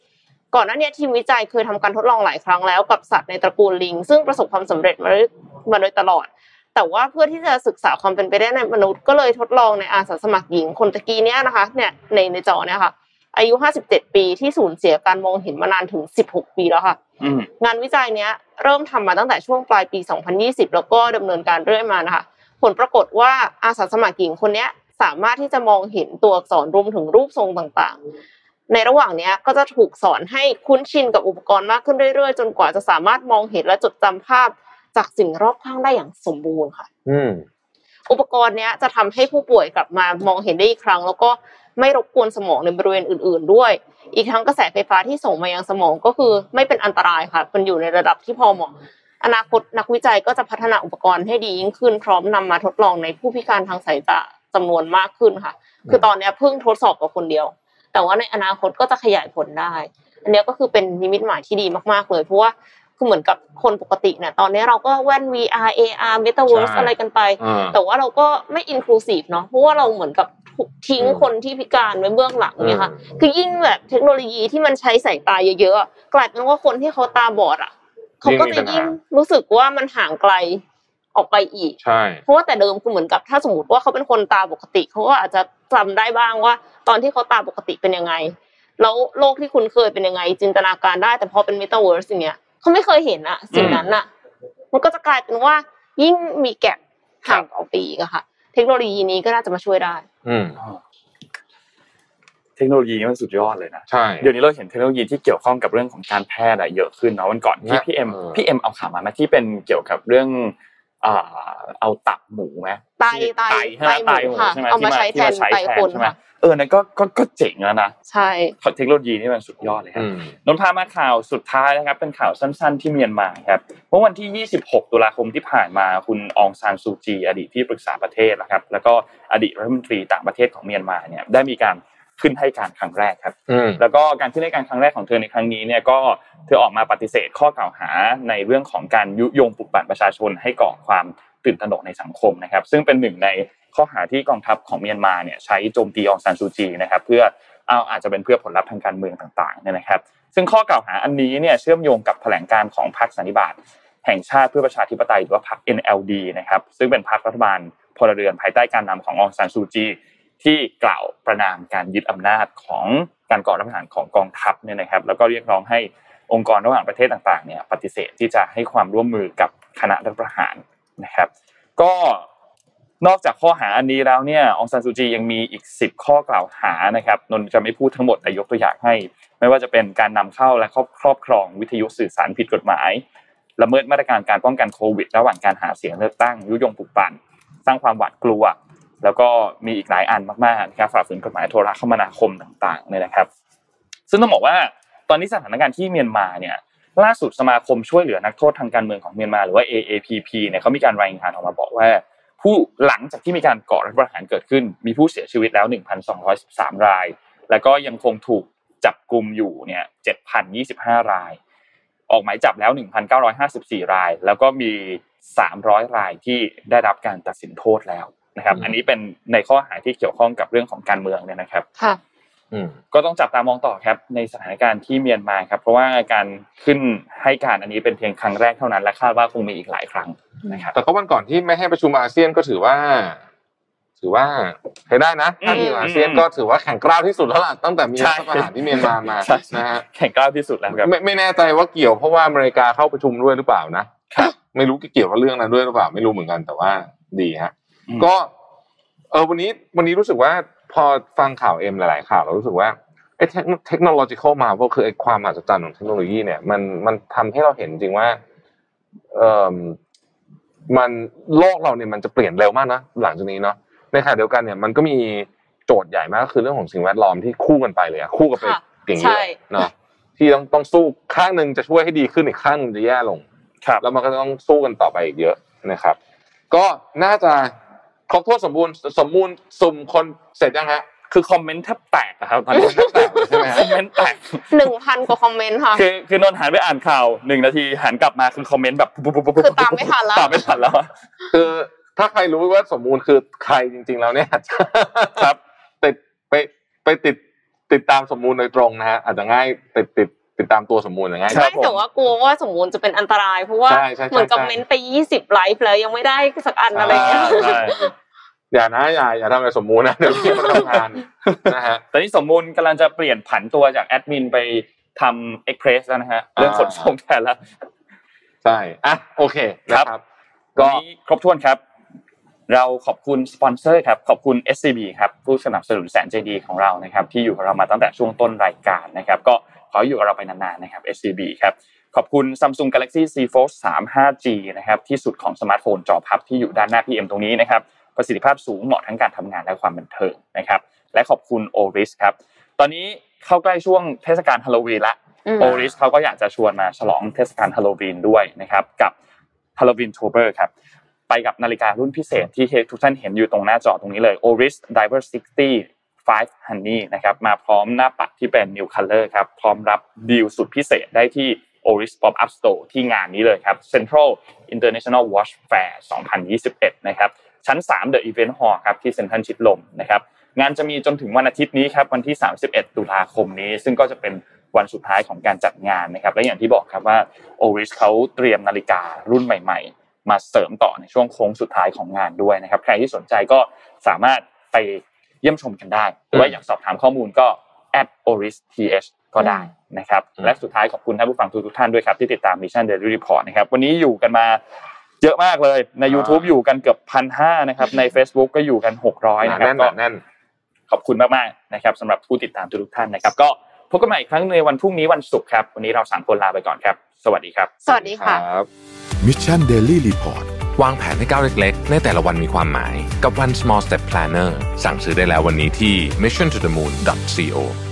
ก่อนหน้านี้ทีมวิจัยเคยทำการทดลองหลายครั้งแล้วกับสัตว์ในตระกูลลิง ซึ่งประสบความสำเร็จมาโดยมาโดยตลอด แต่ว่าเพื่อที่จะศึกษาความเป็นไปได้ในมนุษย์ ก็เลยทดลองในอาสาสมัครหญิงคนตะกี้เนี้ยนะคะเนี่ยในในจอเนี่ยค่ะอายุ 57 ปีที่สูญเสียการมองเห็นมานานถึง 16 ปีแล้วค่ะอืมงานวิจัยเนี้ย เริ่มทำมาตั้งแต่ช่วงปลายปี 2020 แล้วก็ดำเนินการเรื่อยมานะคะผลปรากฏว่าอาสาสมัครหญิงคนเนี้ยสามารถที่จะมองเห็นตัวอักษรรวมถึงรูปทรงต่างๆ ในระหว่างเนี้ยก็จะถูกสอนให้คุ้นชินกับอุปกรณ์มากขึ้นเรื่อยๆ จนกว่าจะสามารถมองเห็นและจดจำภาพจากสิ่งรอบข้างได้อย่างสมบูรณ์ค่ะอืมอุปกรณ์เนี้ยจะทำให้ผู้ป่วยกลับมามองเห็นได้อีกครั้ง แล้วก็ไม่รบกวนสมองในบริเวณอื่น ๆ ด้วย อีกทั้งกระแสไฟฟ้าที่ส่งมายังสมองก็คือไม่เป็นอันตรายค่ะมันอยู่ในระดับที่พอเหมาะอนาคตนักวิจัยก็จะพัฒนาอุปกรณ์ให้ดียิ่งขึ้น พร้อมนำมาทดลองในผู้พิการทางสายตาจำนวนมากขึ้นค่ะ คือตอนนี้เพิ่งทดสอบกับคนเดียว แต่ว่าในอนาคตก็จะขยายผลได้ อันนี้ก็คือเป็นนิมิตหมายที่ดีมาก ๆ เลย เพราะว่า คือเหมือนกับคนปกติเนี่ยตอนนี้เราก็แว่น VR AR Metaverse ใช่อะไรกันไปอ่าแต่ว่าเราก็ไม่อินคลูซีฟเนาะเพราะว่าเราเหมือนกับถูกทิ้งอืมคนที่พิการไว้เบื้องหลังเนี่ยค่ะอืมคือยิ่งแบบเทคโนโลยีที่มันใช้สายตาเยอะๆอะกลายเป็นว่าคนที่เขาตาบอดอะเขาก็จะยิ่งรู้สึกว่ามันห่างไกลออกไปอีกใช่เพราะว่าแต่เดิมคือเหมือนกับถ้าสมมติว่าเขาเป็นคนตาปกติเขาก็อาจจะจำได้บ้างว่า ตอนที่เขาตาปกติเป็นยังไง แล้วโลกที่คุณเคยเป็นยังไง จินตนาการได้แต่พอเป็น Metaverse อย่างเงี้ย เขาไม่เคยเห็นอะสิ่งนั้นอะมันก็จะกลายเป็นว่ายิ่งมีแกลบห่างออกไปอีกอะค่ะ เทคโนโลยีนี้ก็น่าจะมาช่วยได้ อืมเทคโนโลยีมันสุดยอดเลยนะใช่เดี๋ยวนี้เราเห็นเทคโนโลยีที่เกี่ยวข้องกับเรื่องของการแพทย์อะเยอะขึ้นเนาะวันก่อนที่นะพี่เอ็มเออพี่เอ็มเอาข่าวมาไหมที่เป็นเกี่ยวกับเรื่องอ่าเอาตับหมูไหมไตที่ไตใช่ไหมไตไตหมูมูค่ะใช่ไหมเอามาที่ใช้ที่แทนไตแทนคนใช่ไหมค่ะ เออนั่นก็ก็ก็เจ๋งแล้วนะใช่เทคโนโลยีนี่มันสุดยอดเลยครับอืมนนท์พามาข่าวสุดท้ายนะครับ เป็นข่าวสั้นๆที่เมียนมาครับเมื่อวันที่ 26 ตุลาคมที่ผ่านมาคุณอองซานซูจี อดีตที่ปรึกษาประเทศนะครับ แล้วก็อดีตรัฐมนตรีต่างประเทศของเมียนมาเนี่ยได้มีการขึ้นให้การครั้งแรกครับอืมแล้วก็การขึ้นให้การครั้งแรกของเธอในครั้งนี้เนี่ยก็เธอออกมาปฏิเสธข้อกล่าวหาในเรื่องของการยุยงปลุกปั่นประชาชนให้ก่อความตื่นตระหนกในสังคมนะครับ ซึ่งเป็นหนึ่งใน ข้อหาที่กองทัพของเมียนมาเนี่ยใช้โจมตีองซานซูจีนะครับเพื่อเอาอาจจะเป็นเพื่อผลลัพธ์ทางการเมืองต่างๆเนี่ยนะครับ ซึ่งข้อกล่าวหาอันนี้เนี่ยเชื่อมโยงกับแถลงการของพรรคสันนิบาตแห่งชาติเพื่อประชาธิปไตยหรือว่าพรรค NLD นะครับซึ่งเป็นพรรครัฐบาลพลเรือนภายใต้การนำขององซานซูจีที่กล่าวประนามการยึดอำนาจของการก่อรัฐประหารของกองทัพเนี่ยนะครับ แล้วก็เรียกร้องให้องค์กรระหว่างประเทศต่างๆเนี่ยปฏิเสธที่จะให้ความร่วมมือกับคณะรัฐประหารนะครับ ก็ นอกจากข้อหาอันนี้แล้วเนี่ยองซานซูจียังมีอีก 10 ข้อกล่าวหานะครับนนจะไม่พูดทั้งหมดแต่ยกตัวอย่างให้ ไม่ว่าจะเป็นการนำเข้าและครอบครอบครองวิทยุสื่อสารผิดกฎหมายละเมิดมาตรการการป้องกันโควิด ระหว่างการหาเสียงเลือกตั้งยุยงปลุกปั่น สร้างความหวาดกลัว แล้วก็มีอีกหลายอันมากๆนะครับฝ่าฝืนกฎหมายโทรคมนาคมต่างๆเนี่ยนะครับ ซึ่งต้องบอกว่าตอนนี้สถานการณ์ที่เมียนมาเนี่ยล่าสุดสมาคมช่วยเหลือนักโทษทางการเมืองของเมียนมาหรือว่า AAPP เนี่ยเขามีการรายงานออกมาบอกว่า ผู้หลังจากที่มีการก่อรัฐประหารเกิดขึ้น มีผู้เสียชีวิตแล้ว 1,213 ราย แล้วก็ยังคงถูกจับกลุ่มอยู่เนี่ย7,025 ราย ออกหมายจับแล้ว 1,954 ราย แล้วก็มี 300 รายที่ได้รับการตัดสินโทษแล้วนะครับอืมอันนี้เป็นในข้อหาที่เกี่ยวข้องกับเรื่องของการเมืองเนี่ยนะครับค่ะอืม ก็ต้องจับตามองต่อครับในสถานการณ์ที่เมียนมาครับ เพราะว่าการขึ้นให้การอันนี้เป็นเพียงครั้งแรกเท่านั้นและคาดว่าคงมีอีกหลายครั้งนะครับแต่ก็วันก่อนที่ไม่ให้ประชุมอาเซียนก็ถือว่า ถือว่าใช้ได้นะถ้ามีอืมอาเซียนอืมก็ถือว่าแข็งกร้าวที่สุดแล้วล่ะตั้งแต่มีใช่รัฐประหารที่เมียนมามาใช่นะฮะแข่งกล้าวที่สุดแล้วครับไม่ไม่แน่ใจว่าเกี่ยวเพราะว่าอเมริกาเข้าประชุมด้วยหรือเปล่านะครับไม่รู้เกี่ยวกับเรื่องนั้นด้วยหรือเปล่า ไม่รู้เหมือนกันแต่ว่าดีฮะอืมก็เออวันนี้วันนี้รู้สึกว่า พอฟังข่าวเอ็มหลาย ๆ ข่าวเรารู้สึกว่าไอ้เทคโนโลยีเข้ามาก็คือไอ้ความมหัศจรรย์ของเทคโนโลยีเนี่ยมันมันทำให้เราเห็นจริงว่าเอ่อมันโลกเราเนี่ยมันจะเปลี่ยนเร็วมากนะหลังจากนี้เนาะในขณะเดียวกันเนี่ยมันก็มีโจทย์ใหญ่มากก็คือเรื่องของสิ่งแวดล้อมที่คู่กันไปเลยอะคู่กันไปค่ะอย่างใช่นี้เลยเนาะที่ต้องต้องสู้ข้างหนึ่งจะช่วยให้ดีขึ้นอีกข้างหนึ่งจะแย่ลงครับแล้วมันก็ต้องสู้กันต่อไปอีกเยอะนะครับ ก็น่าจะ ครบถ้วนสมบูรณ์สมบูรณ์สุ่มคนเสร็จยังฮะคือคอมเมนต์แทบแตกอะครับตอนนี้แตกเลยใช่ไหมฮะคอมเมนต์แตกหนึ่งพันกว่าคอมเมนต์ค่ะคือคือนนท์หันไปอ่านข่าวหนึ่งนาทีหันกลับมาคือคอมเมนต์แบบปุ๊บปุ๊บปุ๊บปุ๊บคือตามไม่ทันแล้วตามไม่ทันแล้วอะคือถ้าใครรู้ว่าสมบูรณ์คือใครจริง ๆ แล้วเนี่ยครับติดไปไปติดติดตามสมบูรณ์โดยตรงนะฮะอาจจะง่ายติดติดติดตามตัวสมบูรณ์อย่างง่ายครัไม่แต่ว่ากลัวว่าสมบูรณ์จะเป็นอันตรายเพราะว่าใช่ใช่ใช่เหมือนกับเมนต์ไปยี่สิบไลฟ์แล้วยังไม่ได้สักอันอะไรเงี้ยใช่ อย่านะอย่าอย่าทำอะไรสมบูรณ์นะเดี๋ยวพี่มันทำงานนะฮะตอนนี้สมบูรณ์กำลังจะเปลี่ยนผันตัวจากแอดมินไปทำ express แล้วนะฮะเรื่องขนส่งแทนแล้วใช่อะโอเคนะครับก็ก็ครบถ้วนครับ เราขอบคุณสปอนเซอร์ครับขอบคุณ SCB ครับผู้สนับสนุนแสนใจดีของเรานะครับ ที่อยู่กับเรามาตั้งแต่ช่วงต้นรายการนะครับ ก็ขอให้อยู่กับเราไปนานๆนะครับ SCB ครับขอบคุณ Samsung Galaxy Z Fold 3 5G นะครับที่สุดของสมาร์ทโฟนจอพับที่อยู่ด้านหน้า PM ตรงนี้นะครับ ประสิทธิภาพสูงเหมาะทั้งการทำงานและความบันเทิงนะครับและขอบคุณ Oris ครับตอนนี้เข้าใกล้ช่วงเทศกาลฮาโลวีนละอืมโอริสเขาก็อยากจะชวนมาฉลองเทศกาลฮาโลวีนด้วยนะครับกับฮาโลวีนโทเบอร์ครับไปกับนาฬิการุ่นพิเศษที่ทุกท่านเห็นอยู่ตรงหน้าจอตรงนี้เลย Oris Diver 60 5 Honey นะครับมาพร้อมหน้าปัดที่เป็น New Color ครับพร้อมรับดีลสุดพิเศษได้ที่ Oris Pop Up Store ที่งานนี้เลยครับ Central International Watch Fair 2021 นะครับ ชั้น3 The Event Hall ครับที่เซ็นทรัลชิดลมนะครับงานจะมีจนถึงวันอาทิตย์นี้ครับวันที่ 31 ตุลาคมนี้ ซึ่งก็จะเป็นวันสุดท้ายของการจัดงานนะครับและอย่างที่บอกครับว่า Oris เขาเตรียมนาฬิการุ่นใหม่ ๆ มาเสริมต่อในช่วงโค้งสุดท้ายของงานด้วยนะครับใครที่สนใจก็สามารถไปเยี่ยมชมกันได้หรือว่าอยากสอบถามข้อมูลก็ at oris th ก็ได้นะครับอืมและสุดท้ายขอบคุณท่านผู้ฟังทุกๆท่านด้วยครับที่ติดตาม Mission Daily Report นะครับวันนี้อยู่กันมา เยอะมากเลยใน YouTube อยู่กันเกือบพันห้านะครับใน Facebook ก็อยู่กัน 600หนานะครับหนาแน่นก็หนาแน่นขอบคุณมากๆนะครับสำหรับผู้ติดตามทุกๆท่านนะครับ ก็พบกันใหม่อีกครั้งในวันพรุ่งนี้วันศุกร์ครับ วันนี้เราสามคนลาไปก่อนครับ สวัสดีครับ สวัสดีค่ะรับ Mission Daily Report วางแผนให้ก้าวเล็กๆ ในแต่ละวันมีความหมายกับ One Small Step Planner สั่งซื้อได้แล้ววันนี้ที่ mission to the moon co